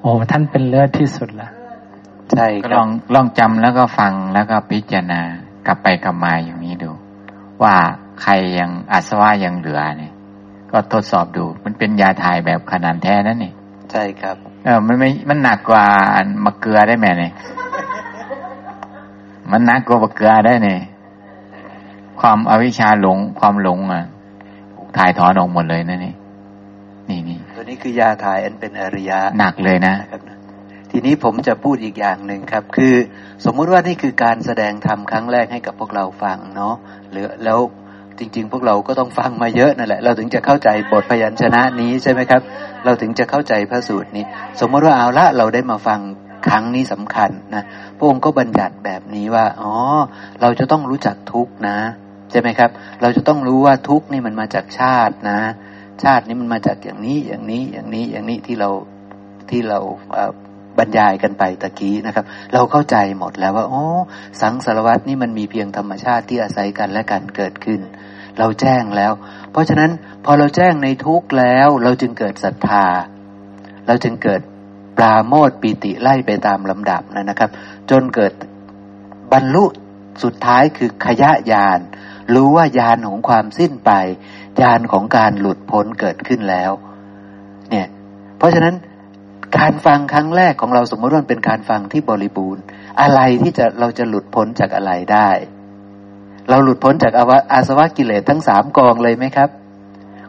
โอ้ท่านเป็นเลิศที่สุดละใช่คก็รัลบองลองจำแล้วก็ฟังแล้วก็พิจารณากลับไปกลับมาอย่างนี้ดู ว่าใครยังอาสวะยังเหลือเนี่ย ก็ทดสอบดู มันเป็นยาถ่ายแบบขนาดแท้นั่นนี่ใช่ครับ เออมันไม่มันหนักกว่ามะเกลือได้ไหมเนี่ยมันหนักกว่ามะเกลือได้เนี่ยความอวิชชาหลงความหลงอะ ถ่ายถอนออกหมดเลยนะนี่นี่นี่ตัวนี้คือยาถ่ายอันเป็นอริยะหนักเลยนะนะครับนะ ทีนี้ผมจะพูดอีกอย่างหนึ่งครับ คือสมมุติว่านี่คือการแสดงธรรมครั้งแรกให้กับพวกเราฟังเนาะหรือแล้วจริง ๆ พวกเราก็ต้องฟังมาเยอะนั่นแหละ เราถึงจะเข้าใจบทพยัญชนะนี้ใช่ไหมครับ เราถึงจะเข้าใจพระสูตรนี้ สมมติว่าเอาละเราได้มาฟังครั้งนี้สำคัญนะพระองค์ก็บัญญัติแบบนี้ว่า อ๋อ เราจะต้องรู้จักทุกข์นะ ใช่ไหมครับ เราจะต้องรู้ว่าทุกข์นี่มันมาจากชาตินะ ชาตินี้มันมาจากอย่างนี้อย่างนี้อย่างนี้อย่างนี้ที่เราที่เราบรรยายกันไปตะกี้นะครับ เราเข้าใจหมดแล้วว่าโอ้สังสารวัตนี่มันมีเพียงธรรมชาติที่อาศัยกันและกันเกิดขึ้น เราแจ้งแล้ว เพราะฉะนั้นพอเราแจ้งในทุกข์แล้ว เราจึงเกิดศรัทธา เราจึงเกิดปราโมทย์ปีติไล่ไปตามลำดับนะนะครับ จนเกิดบรรลุสุดท้ายคือขยะยาน รู้ว่ายานของความสิ้นไปยานของการหลุดพ้นเกิดขึ้นแล้ว เนี่ย เพราะฉะนั้นการฟังครั้งแรกของเราสมมติว่าเป็นการฟังที่บริบูรณ์ อะไรที่จะเราจะหลุดพ้นจากอะไรได้ เราหลุดพ้นจากอวอาสวะกิเลสทั้งสามกองเลยไหมครับ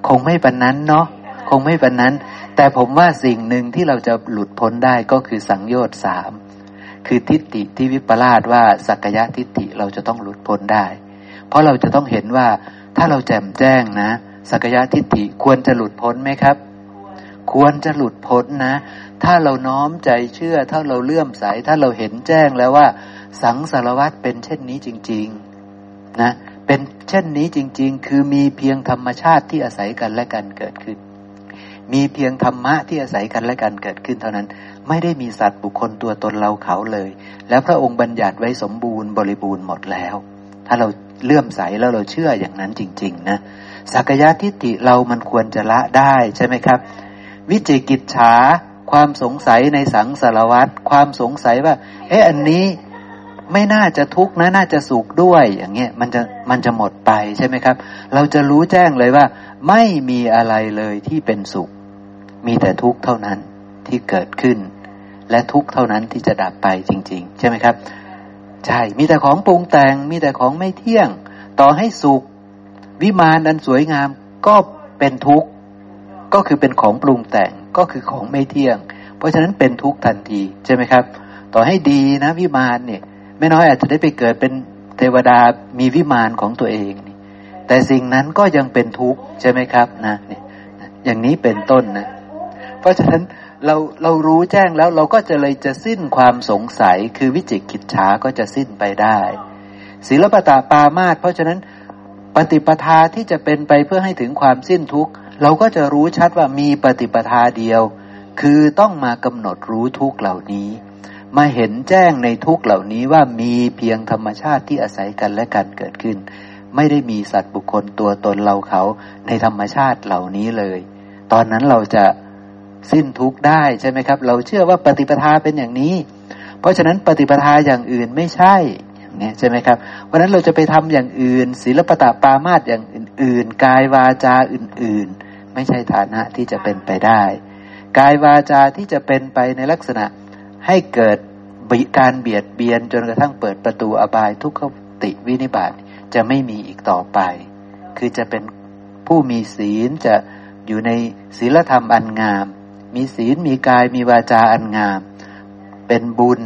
คงไม่ปันนั้นเนาะคงไม่ปันนั้น แต่ผมว่าสิ่งหนึ่งที่เราจะหลุดพ้นได้ก็คือสังโยชน์สามคือทิฏฐิที่วิปลาสว่าสักยะทิฏฐิเราจะต้องหลุดพ้นได้ เพราะเราจะต้องเห็นว่าถ้าเราแจ่มแจ้งนะสักยะทิฏฐิควรจะหลุดพ้นไหมครับ ควรจะหลุดพ้นนะ ถ้าเราน้อมใจเชื่อ ถ้าเราเลื่อมใส ถ้าเราเห็นแจ้งแล้วว่า สังสารวัตรเป็นเช่นนี้จริง ๆ นะ เป็นเช่นนี้จริง ๆ คือมีเพียงธรรมชาติที่อาศัยกันและกันเกิดขึ้น มีเพียงธรรมะที่อาศัยกันและกันเกิดขึ้นเท่านั้น ไม่ได้มีสัตว์บุคคลตัวตนเราเขาเลย แล้วพระองค์บัญญัติไว้สมบูรณ์บริบูรณ์หมดแล้ว ถ้าเรา เลื่อมใสแล้วเราเชื่ออย่างนั้นจริง ๆ นะสักยะทิฏฐิเรามันควรจะละได้ใช่ไหมครับ วิจิกิจฉาความสงสัยในสังสารวัตรความสงสัยว่า เอ๊ะอันนี้ไม่น่าจะทุกข์นะ น่าจะสุขด้วย อย่างเงี้ยมันจะมันจะหมดไปใช่ไหมครับ เราจะรู้แจ้งเลยว่า ไม่มีอะไรเลยที่เป็นสุข มีแต่ทุกข์เท่านั้นที่เกิดขึ้น และทุกข์เท่านั้นที่จะดับไปจริง ๆ ใช่ไหมครับ ใช่ มีแต่ของปรุงแต่ง มีแต่ของไม่เที่ยง ต่อให้สุข วิมานอันสวยงามก็เป็นทุกข์ ก็คือเป็นของปรุงแต่ง ก็คือของไม่เที่ยง เพราะฉะนั้นเป็นทุกข์ทันทีใช่ไหมครับ ต่อให้ดีนะวิมานเนี่ยไม่น้อยอาจจะได้ไปเกิดเป็นเทวดามีวิมานของตัวเองนี่แต่สิ่งนั้นก็ยังเป็นทุกข์ใช่ไหมครับนะเนี่ยอย่างนี้เป็นต้นนะ เพราะฉะนั้น เราเรารู้แจ้งแล้วเราก็จะเลยจะสิ้นความสงสัยคือวิจิกิจฉาก็จะสิ้นไปได้ศีลปตาปามาตเพราะฉะนั้นปฏิปทาที่จะเป็นไปเพื่อให้ถึงความสิ้นทุกข์ เราก็จะรู้ชัดว่ามีปฏิปทาเดียว คือต้องมากำหนดรู้ทุกเหล่านี้ มาเห็นแจ้งในทุกเหล่านี้ว่ามีเพียงธรรมชาติที่อาศัยกันและกันเกิดขึ้น ไม่ได้มีสัตว์บุคคลตัวตนเราเขาในธรรมชาติเหล่านี้เลย ตอนนั้นเราจะ สิ้นทุกข์ได้ใช่ไหมครับ เราเชื่อว่าปฏิปทาเป็นอย่างนี้ เพราะฉะนั้นปฏิปทาอย่างอื่นไม่ใช่อย่างนี้ใช่ไหมครับเพราะนั้นเราจะไปทำอย่างอื่น ศิลปตาปามาตอย่างอื่นๆ กายวาจาอื่น ๆ ไม่ใช่ฐานะที่จะเป็นไปได้ กายวาจาที่จะเป็นไปในลักษณะให้เกิดการเบียดเบียนจนกระทั่งเปิดประตูอบายทุกขติวินิบาตจะไม่มีอีกต่อไป คือจะเป็นผู้มีศีลจะอยู่ในศีลธรรมอันงาม มีศีลมีกายมีวาจาอันงาม เป็นบุญ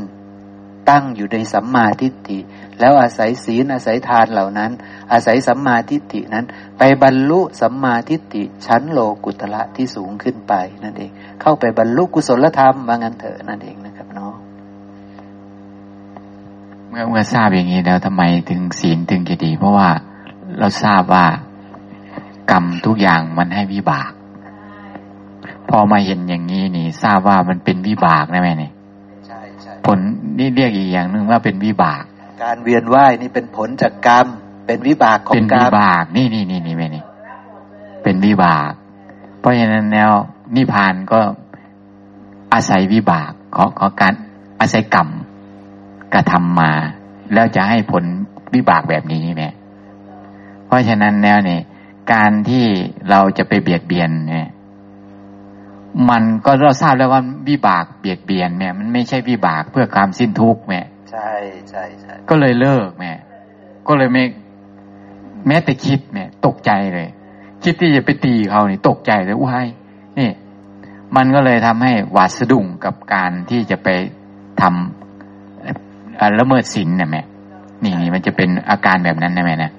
ตั้งอยู่ในสัมมาทิฏฐิ แล้วอาศัยศีลอาศัยทานเหล่านั้น อาศัยสัมมาทิฏฐินั้น ไปบรรลุสัมมาทิฏฐิชั้นโลกุตละที่สูงขึ้นไปนั่นเอง เข้าไปบรรลุกุศลธรรมว่างั้นเถอะนั่นเองนะครับเนาะเมื่อเมื่อทราบอย่างนี้แล้วทำไมถึงศีลถึงจะดี เพราะว่าเราทราบว่ากรรมทุกอย่างมันให้วิบาก อมาเห็นอย่างนี้นี่ ทราบว่ามันเป็นวิบากนะแม่เนี่ยผลนี่เรียกอีกอย่างหนึ่งว่าเป็นวิบาก การเวียนว่ายนี่เป็นผลจากกรรม เป็นวิบากของกรรมเป็นวิบาก นี่นี่นี่นี่แม่นี่เป็นวิบาก เพราะฉะนั้นแนวนิพพานก็อาศัยวิบากขอขอการอาศัยกรรมกระทำมา แล้วจะให้ผลวิบากแบบนี้แม่เพราะฉะนั้นแนวนี่การที่เราจะไปเบียดเบียนเนี่ย มันก็เราทราบแล้วว่าวิบากเบียดเบียนแม่มันไม่ใช่วิบากเพื่อความสิ้นทุกข์แม่ใช่ใช่ใช่ก็เลยเลิกแม่ก็เลยไม่แม้แต่คิดแม่ตกใจเลย คิดที่จะไปตีเขานี่ตกใจเลยอุ้ยนี่ มันก็เลยทำให้หวาดสะดุ้งกับการที่จะไปทำละเมิดศีลเนี่ยแม่นี่นี่มันจะเป็นอาการแบบนั้นนะแม่นะ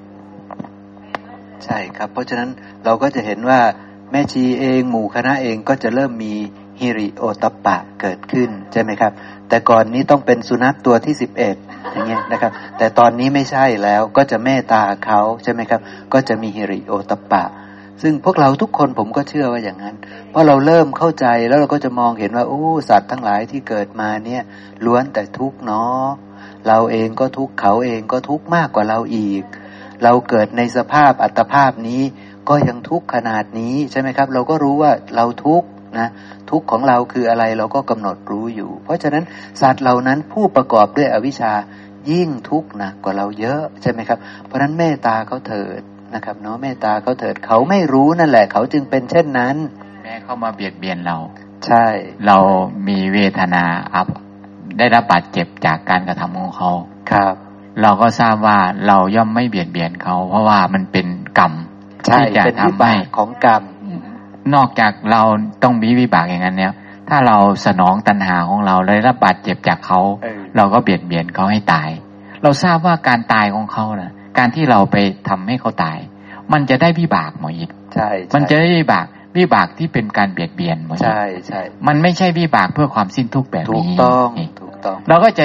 ใช่ครับ เพราะฉะนั้นเราก็จะเห็นว่า แม่ชีเองหมู่คณะเองก็จะเริ่มมีฮิริโอตปะเกิดขึ้นใช่ไหมครับ แต่ก่อนนี้ต้องเป็นสุนัขตัวที่สิบเอ็ดอย่างเงี้ยนะครับ แต่ตอนนี้ไม่ใช่แล้วก็จะเมตตาเขาใช่ไหมครับ ก็จะมีฮิริโอตปะ ซึ่งพวกเราทุกคนผมก็เชื่อว่าอย่างนั้น เพราะเราเริ่มเข้าใจแล้วเราก็จะมองเห็นว่าโอ้สัตว์ทั้งหลายที่เกิดมาเนี่ยล้วนแต่ทุกข์เนาะเราเองก็ทุกข์เขาเองก็ทุกข์มากกว่าเราอีก เราเกิดในสภาพอัตภาพนี้ ก็ยังทุกข์ขนาดนี้ใช่ไหมครับ เราก็รู้ว่าเราทุกข์นะทุกข์ของเราคืออะไรเราก็กำหนดรู้อยู่ เพราะฉะนั้นสัตว์เหล่านั้นผู้ประกอบด้วยอวิชชายิ่งทุกข์หนักกว่าเราเยอะใช่ไหมครับ เพราะฉะนั้นเมตตาเขาเถิดนะครับเนาะเมตตาเขาเถิดเขาไม่รู้นั่นแหละ เขาจึงเป็นเช่นนั้นแม้เข้ามาเบียดเบียนเรา ใช่ เรามีเวทนาอับได้รับบาดเจ็บจากการกระทำของเขาครับ เราก็ทราบว่าเราย่อมไม่เบียดเบียนเขา เพราะว่ามันเป็นกรรม ที่จะทำให้ของกรรม นอกจากเราต้องมีวิบากอย่างนั้นแล้วถ้าเราสนองตัณหาของเราเลยรับบาดเจ็บจากเขาเราก็เบียดเบียนเขาให้ตาย เราทราบว่าการตายของเขานะ่ะ การที่เราไปทำให้เขาตาย มันจะได้วิบากหมออิดใช่ มันจะได้วิบากวิบากที่เป็นการเบียดเบียนหมออิดใช่ใช่มันไม่ใช่วิบากเพื่อความสิ้นทุกข์แบบนี้ถูกต้องถูกต้อง เราก็จะ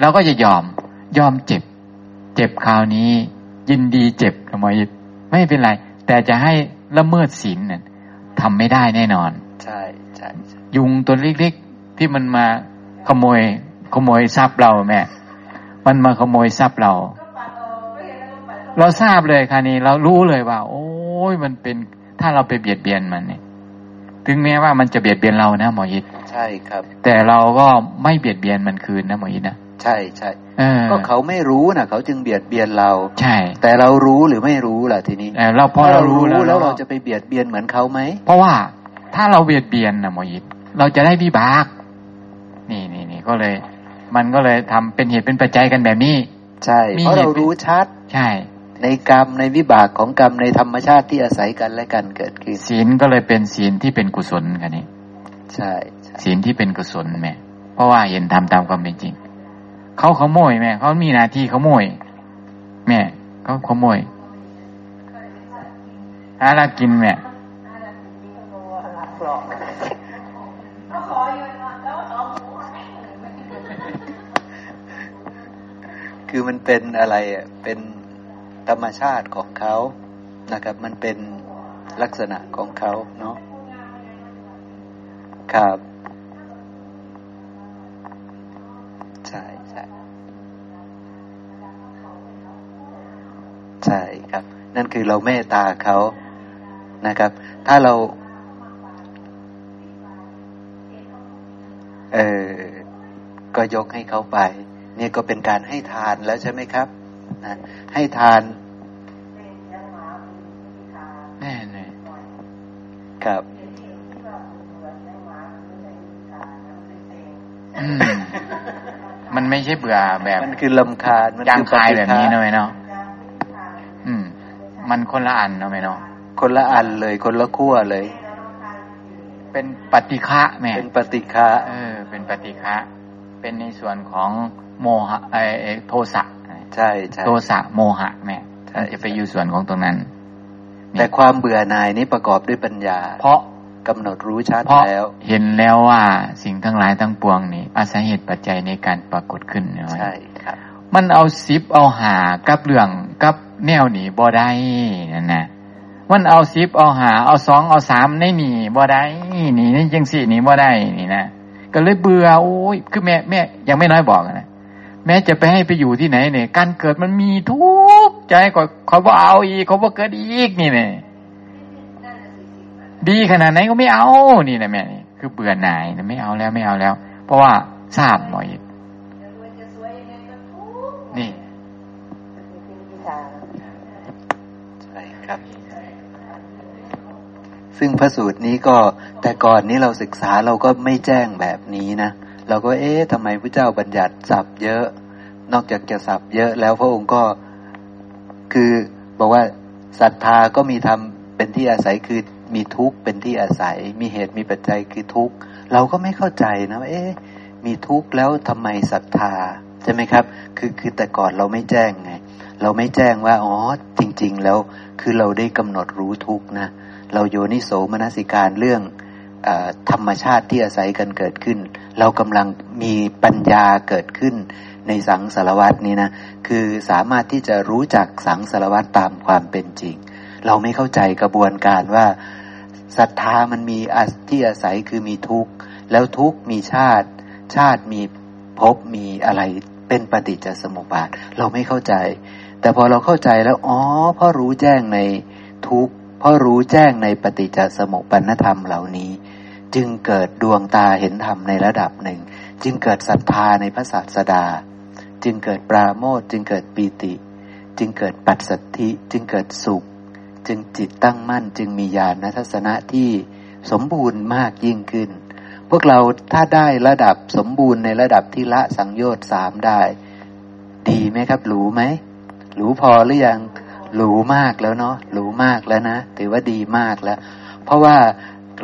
เราก็จะยอมยอมเจ็บ เจ็บคราวนี้ ยินดีเจ็บหมออิดไม่เป็นไร แต่จะให้ละเมิดศีลเนี่ยทำไม่ได้แน่นอน ใช่ใช่ยุงตัวเล็กๆที่มันมาขโมย ขโมยทรัพย์เราแม่มันมาขโมยทรัพย์เรา เราทราบเลยค่ะนี่เรารู้เลยว่า โอ้ยมันเป็นถ้าเราไปเบียดเบียนมันเนี่ยถึงแม้ว่ามันจะเบียดเบียนเรานะหมอยิดใช่ครับ แต่เราก็ไม่เบียดเบียนมันคืนนะหมอยิดนะ ใช่ใช่ก็เขาไม่รู้นะเขาจึงเบียดเบียนเรา ใช่ แต่เรารู้หรือไม่รู้ล่ะทีนี้เราพอเรารู้แล้วเราจะไปเบียดเบียนเหมือนเขาไหมเพราะว่าถ้าเราเบียดเบียนนะหมอยิดเราจะได้วิบาก นี่นี่นี่ก็เลย มันก็เลยทำเป็นเหตุเป็นปัจจัยกันแบบนี้ ใช่เพราะเรารู้ชัด ใช่ ในกรรมในวิบากของกรรมในธรรมชาติที่อาศัยกันและกันเกิดขึ้นศีลก็เลยเป็นศีลที่เป็นกุศลกันนี่ใช่ศีลที่เป็นกุศลแม่เพราะว่าเห็นทำตามความเป็นจริง เขาขโมยแม่ เขามีหน้าที่ขโมย แม่เขาขโมยหาลากินแม่คือมันเป็นอะไรอะเป็นธรรมชาติของเขานะครับ มันเป็นลักษณะของเขาเนาะครับ ใช่ครับ นั่นคือเราเมตตาเขานะครับ ถ้าเรา เออก็ยกให้เขาไป เนี่ยก็เป็นการให้ทานแล้วใช่ไหมครับนะให้ทานแน่แน่ครับมันไม่ใช่เบื่อแบบมันคือลำคาญมันยางคายแบบนี้นะไหมเนาะอืม มันคนละอันนะไหมเนาะคนละอันเลย คนละขั้วเลย เป็นปฏิฆะแม่เป็นปฏิฆะเออ เป็นปฏิฆะเป็นในส่วนของโมหะไอโทสะใช่ใช่โทสะโมหะแม่จะไปอยู่ส่วนของตรงนั้น แต่ความเบื่อหน่ายนี้ประกอบด้วยปัญญา เพราะกำหนดรู้ชัดแล้ว เห็นแล้วว่าสิ่งทั้งหลายทั้งปวงนี่อาศัยเหตุปัจจัยในการปรากฏขึ้นใช่ครับ มันเอาสิบเอาหากับเรื่องกับ แนวหนีบ่ได้นั่นนะมันเอาสิบเอาหา เอาสองเอาสามในหนีบ่ได้หนีนี่ยังสี่หนีบ่ได้นี่นะก็เลยเบื่อโอ้ยคือแม่แม่ยังไม่น้อยบอกนะแม้จะไปให้ไปอยู่ที่ไหนเนี่ยการเกิดมันมีทุกใจก็เขาบอกเอาอีกเขาบอกเกิดอีกนี่เนี่ยดีขนาดไหนก็ไม่เอานี่นะแม่นี่คือเบื่อหน่ายนะไม่เอาแล้วไม่เอาแล้ว เพราะว่าทราบหน่อย ครับ ซึ่งพระสูตรนี้ก็แต่ก่อนนี้เราศึกษาเราก็ไม่แจ้งแบบนี้นะเราก็เอ๊ะทำไมพระเจ้าบัญญัติสับเยอะ นอกจากจะสับเยอะแล้วพระองค์ก็คือบอกว่าศรัทธาก็มีทำเป็นที่อาศัยคือมีทุกข์เป็นที่อาศัย มีเหตุมีปัจจัยคือทุกข์เราก็ไม่เข้าใจนะเอ๊ะมีทุกข์แล้วทำไมศรัทธาใช่ไหมครับ คือคือแต่ก่อนเราไม่แจ้งไง เราไม่แจ้งว่าอ๋อจริง ๆ แล้ว คือเราได้กำหนดรู้ทุกนะ เราโยนิโสมนสิการเรื่องอธรรมชาติที่อาศัยกันเกิดขึ้น เรากำลังมีปัญญาเกิดขึ้นในสังสารวัตนี้นะ คือสามารถที่จะรู้จักสังสารวัตตามความเป็นจริง เราไม่เข้าใจกระบวนการว่าศรัทธามันมีที่อาศัยคือมีทุกข์ แล้วทุกข์มีชาติ ชาติมีภพมีอะไรเป็นปฏิจจสมุปบาท เราไม่เข้าใจ แต่พอเราเข้าใจแล้ว อ๋อพ่อรู้แจ้งในทุกพ่อรู้แจ้งในปฏิจจสมุปปนธรรมเหล่านี้ จึงเกิดดวงตาเห็นธรรมในระดับหนึ่ง จึงเกิดศรัทธาในพระศาสดา จึงเกิดปราโมทจึงเกิดปีติ จึงเกิดปัสสัทธิจึงเกิดสุข จึงจิตตั้งมั่น จึงมีญาณทัศนะที่สมบูรณ์มากยิ่งขึ้น พวกเราถ้าได้ระดับสมบูรณ์ในระดับที่ละสังโยชน์สามได้ ดีไหมครับหรูไหม รูพอหรือยังหรูมากแล้วเนาะหรูมากแล้วนะถือว่าดีมากแล้ว เพราะว่า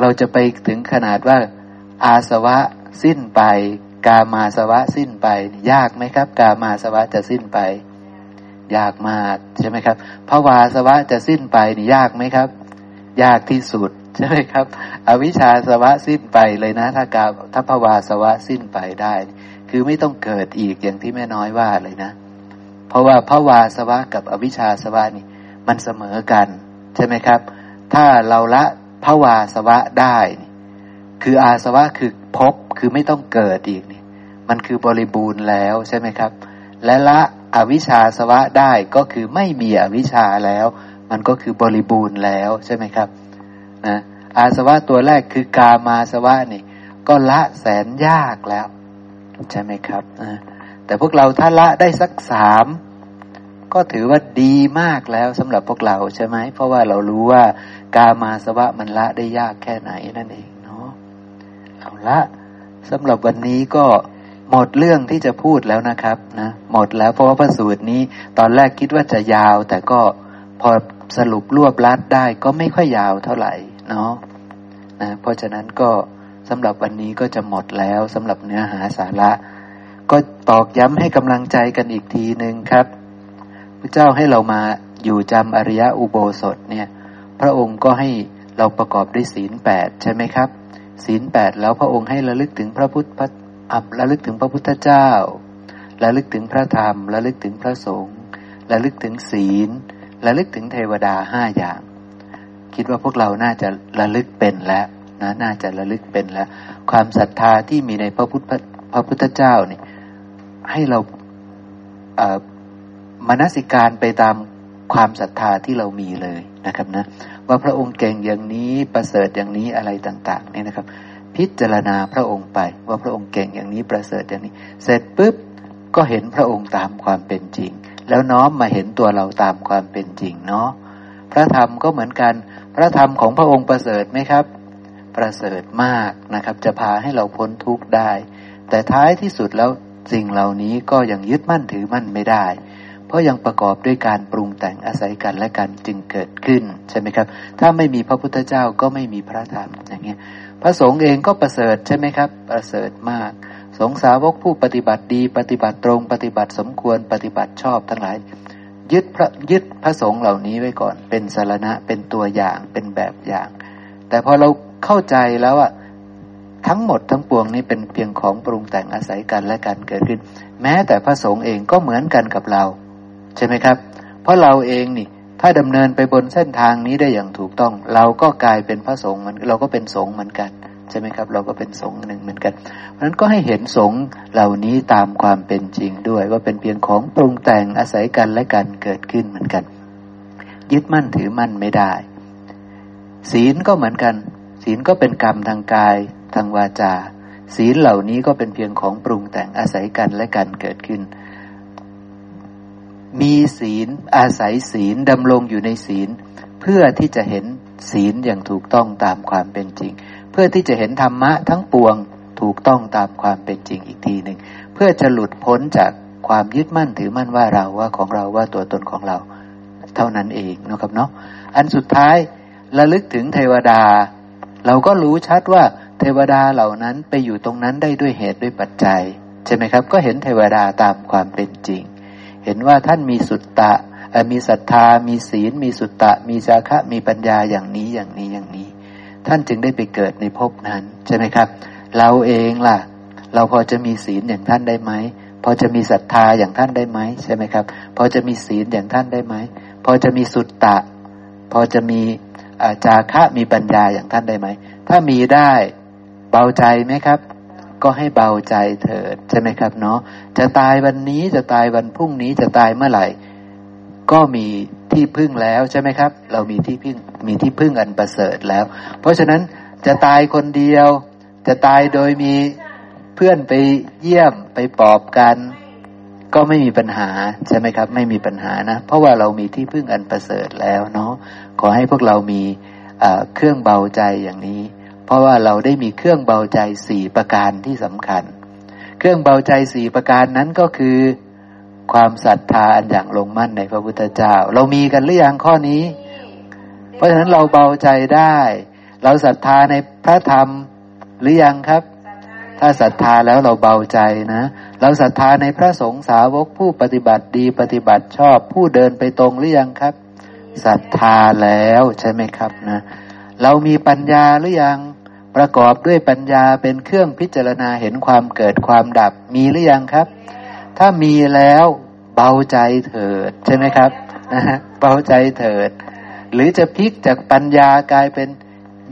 เราจะไปถึงขนาดว่า อาสวะสิ้นไป กามาสวะสิ้นไป ยากไหมครับ กามาสวะจะสิ้นไป ยากมากใช่ไหมครับภาวาสวะจะสิ้นไปนี่ยากไหมครับ ยากที่สุดใช่ไหมครับ อวิชชาสวะสิ้นไปเลยนะ ถ้ากาถ้าภาวาสวะสิ้นไปได้ คือไม่ต้องเกิดอีกอย่างที่แม่น้อยว่าเลยนะ เพราะว่าภาวาสวะกับอวิชชาสวะนี่ มันเสมอกัน ใช่ไหมครับ ถ้าเราละภาวาสวะได้ คืออาสวะคือพบคือไม่ต้องเกิดอีกนี่มันคือบริบูรณ์แล้วใช่ไหมครับ และละอวิชชาสวะได้ก็คือไม่มีอวิชชาแล้ว มันก็คือบริบูรณ์แล้วใช่ไหมครับนะอาสวะตัวแรกคือกามาสวะนี่ ก็ละแสนยากแล้ว ใช่ไหมครับนะ แต่พวกเราถ้าละได้สักสามก็ถือว่าดีมากแล้วสำหรับพวกเราใช่ไหม เพราะว่าเรารู้ว่ากามาสวะมันละได้ยากแค่ไหนนั่นเองเนาะเอาละสำหรับวันนี้ก็หมดเรื่องที่จะพูดแล้วนะครับนะหมดแล้วเพราะว่าพระสูตรนี้ ตอนแรกคิดว่าจะยาว แต่ก็พอสรุปรวบลัดได้ก็ไม่ค่อยยาวเท่าไหร่เนาะนะเพราะฉะนั้นก็สำหรับวันนี้ก็จะหมดแล้วสำหรับเนื้อหาสาระ ก็ตอกย้ำให้กำลังใจกันอีกทีหนึ่งครับ พระเจ้าให้เรามาอยู่จำอริยะอุโบสถเนี่ย พระองค์ก็ให้เราประกอบด้วยศีลแปดใช่ไหมครับ ศีลแปดแล้วพระองค์ให้ระลึกถึงพระพุทธอับระลึกถึงพระพุทธเจ้าระลึกถึงพระธรรมระลึกถึงพระสงฆ์ระลึกถึงศีลระลึกถึงเทวดาห้าอย่าง คิดว่าพวกเราน่าจะระลึกเป็นแล้วนะน่าจะระลึกเป็นแล้ว ความศรัทธาที่มีในพระพุทธพระพุทธเจ้าเนี่ย ให้เราเอ่อมนสิการไปตามความศรัทธาที่เรามีเลยนะครับนะว่าพระองค์เก่งอย่างนี้ประเสริฐอย่างนี้อะไรต่างๆนี่นะครับ พิจารณาพระองค์ไปว่าพระองค์เก่งอย่างนี้ประเสริฐอย่างนี้ เสร็จปุ๊บก็เห็นพระองค์ตามความเป็นจริง แล้วน้อมมาเห็นตัวเราตามความเป็นจริงเนาะพระธรรมก็เหมือนกัน พระธรรมของพระองค์ประเสริฐไหมครับ ประเสริฐมากนะครับ จะพาให้เราพ้นทุกข์ได้ แต่ท้ายที่สุดแล้ว สิ่งเหล่านี้ก็ยังยึดมั่นถือมั่นไม่ได้ เพราะยังประกอบด้วยการปรุงแต่งอาศัยกันและกันจึงเกิดขึ้นใช่ไหมครับ ถ้าไม่มีพระพุทธเจ้าก็ไม่มีพระธรรมอย่างเงี้ยพระสงฆ์เองก็ประเสริฐใช่ไหมครับ ประเสริฐมาก สงสาวกผู้ปฏิบัติดี ปฏิบัติตรง ปฏิบัติสมควรปฏิบัติชอบทั้งหลายยึดพระยึดพระสงฆ์เหล่านี้ไว้ก่อน เป็นสารณะเป็นตัวอย่างเป็นแบบอย่าง แต่พอเราเข้าใจแล้วอะ ทั้งหมดทั้งปวงนี้เป็นเพียงของปรุงแต่งอาศัยกันและกันเกิดขึ้น แม้แต่พระสงฆ์เองก็เหมือนกันกับเรา ใช่ไหมครับ เพราะเราเองนี่ ถ้าดำเนินไปบนเส้นทางนี้ได้อย่างถูกต้อง เราก็กลายเป็นพระสงฆ์มันเราก็เป็นสงฆ์เหมือนกันใช่ไหมครับ เราก็เป็นสงฆ์หนึ่งเหมือนกัน เพราะนั้นก็ให้เห็นสงฆ์เหล่านี้ตามความเป็นจริงด้วย ว่าเป็นเพียงของปรุงแต่งอาศัยกันและกันเกิดขึ้นเหมือนกัน ยึดมั่นถือมั่นไม่ได้ ศีลก็เหมือนกัน ศีลก็เป็นกรรมทางกาย ทางวาจา ศีลเหล่านี้ก็เป็นเพียงของปรุงแต่งอาศัยกันและกันเกิดขึ้น มีศีลอาศัยศีลดำรงอยู่ในศีล เพื่อที่จะเห็นศีลอย่างถูกต้องตามความเป็นจริง เพื่อที่จะเห็นธรรมะทั้งปวงถูกต้องตามความเป็นจริงอีกทีหนึ่งเพื่อจะหลุดพ้นจากความยึดมั่นถือมั่นว่าเราว่าของเราว่าตัวตนของเรา เท่านั้นเองนะครับเนาะอันสุดท้ายระลึกถึงเทวดา เราก็รู้ชัดว่า เทวดาเหล่านั้นไปอยู่ตรงนั้นได้ด้วยเหตุด้วยปัจจัย ใช่ไหมครับ ก็เห็นเทวดาตามความเป็นจริง เห็นว่าท่านมีสุตตะมีศรัทธา มีศีล มีสุตตะ มีจาคะ มีปัญญาอย่างนี้อย่างนี้อย่างนี้ ท่านจึงได้ไปเกิดในภพนั้นใช่ไหมครับ เราเองล่ะ เราพอจะมีศีลอย่างท่านได้ไหมพอจะมีศรัทธาอย่างท่านได้ไหมใช่ไหมครับ พอจะมีศีลอย่างท่านได้ไหมพอจะมีสุตตะ พอจะมีจาคะมีปัญญาอย่างท่านได้ไหม ถ้ามีได้ เบาใจไหมครับ ก็ให้เบาใจเถิดใช่ไหมครับเนาะจะตายวันนี้จะตายวันพรุ่งนี้จะตายเมื่อไหร่ ก็มีที่พึ่งแล้วใช่ไหมครับ เรามีที่พึ่งมีที่พึ่งอันประเสริฐแล้ว เพราะฉะนั้นจะตายคนเดียว จะตายโดยมีเพื่อนไปเยี่ยมไปปอบกันก็ไม่มีปัญหาใช่ไหมครับ ไม่มีปัญหานะ เพราะว่าเรามีที่พึ่งอันประเสริฐแล้วเนาะขอให้พวกเรามีเครื่องเบาใจอย่างนี้ เพราะว่าเราได้มีเครื่องเบาใจสี่ประการที่สำคัญ เครื่องเบาใจสี่ประการนั้นก็คือ ความศรัทธาอันอย่างลงมั่นในพระพุทธเจ้า เรามีกันหรือยังข้อนี้ เพราะฉะนั้นเราเบาใจได้ เราศรัทธาในพระธรรมหรือยังครับ ถ้าศรัทธาแล้วเราเบาใจนะ เราศรัทธาในพระสงฆ์สาวกผู้ปฏิบัติดีปฏิบัติชอบผู้เดินไปตรงหรือยังครับศรัทธาแล้วใช่ไหมครับนะ เรามีปัญญาหรือยัง ประกอบด้วยปัญญาเป็นเครื่องพิจารณาเห็นความเกิดความดับมีหรือยังครับ ถ้ามีแล้วเบาใจเถิดใช่ไหมครับนะฮะเบาใจเถิด หรือจะพลิกจากปัญญากลายเป็น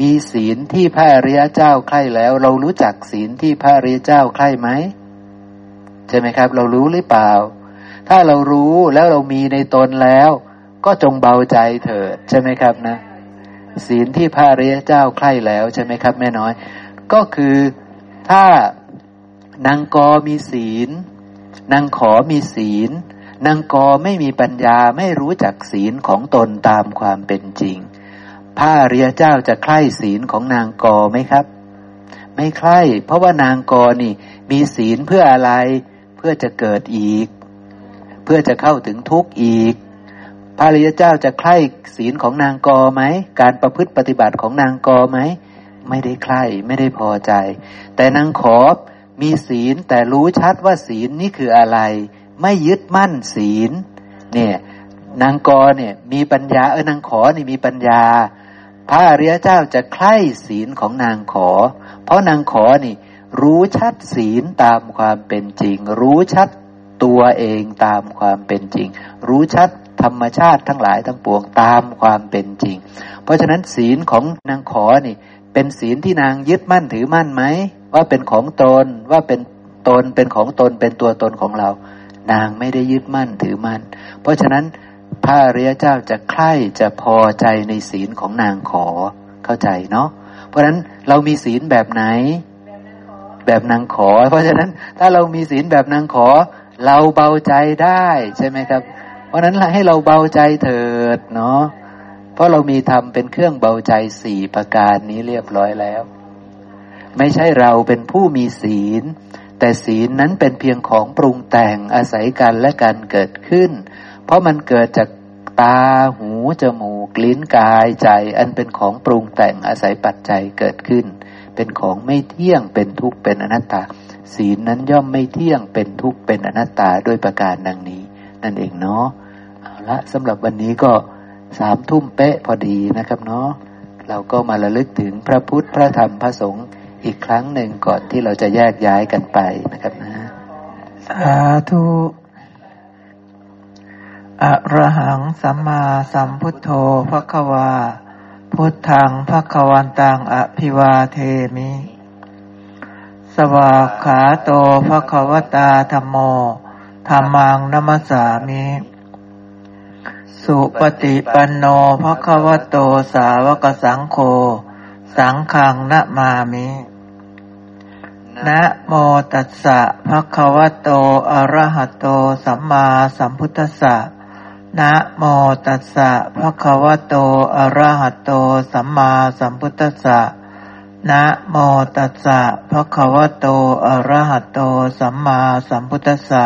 มีศีลที่พระอริยเจ้าใคร่แล้ว เรารู้จักศีลที่พระอริยเจ้าใคร่ไหมใช่ไหมครับ เรารู้หรือเปล่า ถ้าถ้าเรารู้แล้วเรามีในตนแล้ว ก็จงเบาใจเถิดใช่ไหมครับนะ ศีลที่พระริยเจ้าใคร่แล้วใช่ไหมครับแม่น้อย ก็คือถ้านางกอมีศีล นางขอมีศีล นางกอไม่มีปัญญาไม่รู้จักศีลของตนตามความเป็นจริงพระเรียเจ้าจะใคร่ศีลของนางกอไหมครับ ไม่ใคร่เพราะว่านางกอนี่ มีศีลเพื่ออะไร เพื่อจะเกิดอีก เพื่อจะเข้าถึงทุกข์อีก พระรียเจ้าจะใคร่ศีลของนางกอไหม การประพฤติปฏิบัติของนางกอไหม ไม่ได้ใคร่ไม่ได้พอใจ แต่นางขอมีศีลแต่รู้ชัดว่าศีลนี่คืออะไร ไม่ยึดมั่นศีล เนี่ยนางกอเนี่ยมีปัญญาเออนางขอนี่มีปัญญา พระอริยเจ้าจะใคร่ศีลของนางขอ เพราะนางขอนี่รู้ชัดศีลตามความเป็นจริง รู้ชัดตัวเองตามความเป็นจริง รู้ชัด ธรรมชาติทั้งหลายทั้งปวงตามความเป็นจริง เพราะฉะนั้นศีลของนางขอนี่ เป็นศีลที่นางยึดมั่นถือมั่นไหมว่าเป็นของตนว่าเป็นตนเป็นของตนเป็นตัวตนของเรา นางไม่ได้ยึดมั่นถือมั่น เพราะฉะนั้นพระเรียเจ้าจะใคร่จะพอใจในศีลของนางขอเข้าใจเนาะเพราะฉะนั้นเรามีศีลแบบไหน แบบนางขอ เพราะฉะนั้นถ้าเรามีศีลแบบนางขอ เราเบาใจได้ใช่ไหมครับ เพราะนั้นให้เราเบาใจเถิดเนาะเพราะเรามีทำเป็นเครื่องเบาใจสี่ประการนี้เรียบร้อยแล้ว ไม่ใช่เราเป็นผู้มีศีล แต่ศีลนั้นเป็นเพียงของปรุงแต่งอาศัยกันและกันเกิดขึ้น เพราะมันเกิดจากตาหูจมูกลิ้นกายใจ อันเป็นของปรุงแต่งอาศัยปัจจัยเกิดขึ้น เป็นของไม่เที่ยงเป็นทุกข์เป็นอนัตตา ศีลนั้นย่อมไม่เที่ยงเป็นทุกข์เป็นอนัตตาด้วยประการดังนี้ นั่นเองเนาะ ละสำหรับวันนี้ก็สามทุ่มเป๊ะพอดีนะครับเนาะเราก็มาระลึกถึงพระพุทธพระธรรมพระสงฆ์อีกครั้งหนึ่งก่อนที่เราจะแยกย้ายกันไปนะครับนะ สาธุอะระหังสัมมาสัมพุทโธพระควา พุทธังพระควันตังอภิวาเทมิ สวากขาโตพระควตาธรรมโมธรรมังนัมสามิ สุปฏิปันโนพระควโตสาวกสังโฆสังฆังนะมามินะโมตัสสะภะคะวะโต อะระหะโต สัมมาสัมพุทธัสสะ นะโมตัสสะภะคะวะโต อะระหะโต สัมมาสัมพุทธัสสะ นะโมตัสสะภะคะวะโต อะระหะโต สัมมาสัมพุทธัสสะ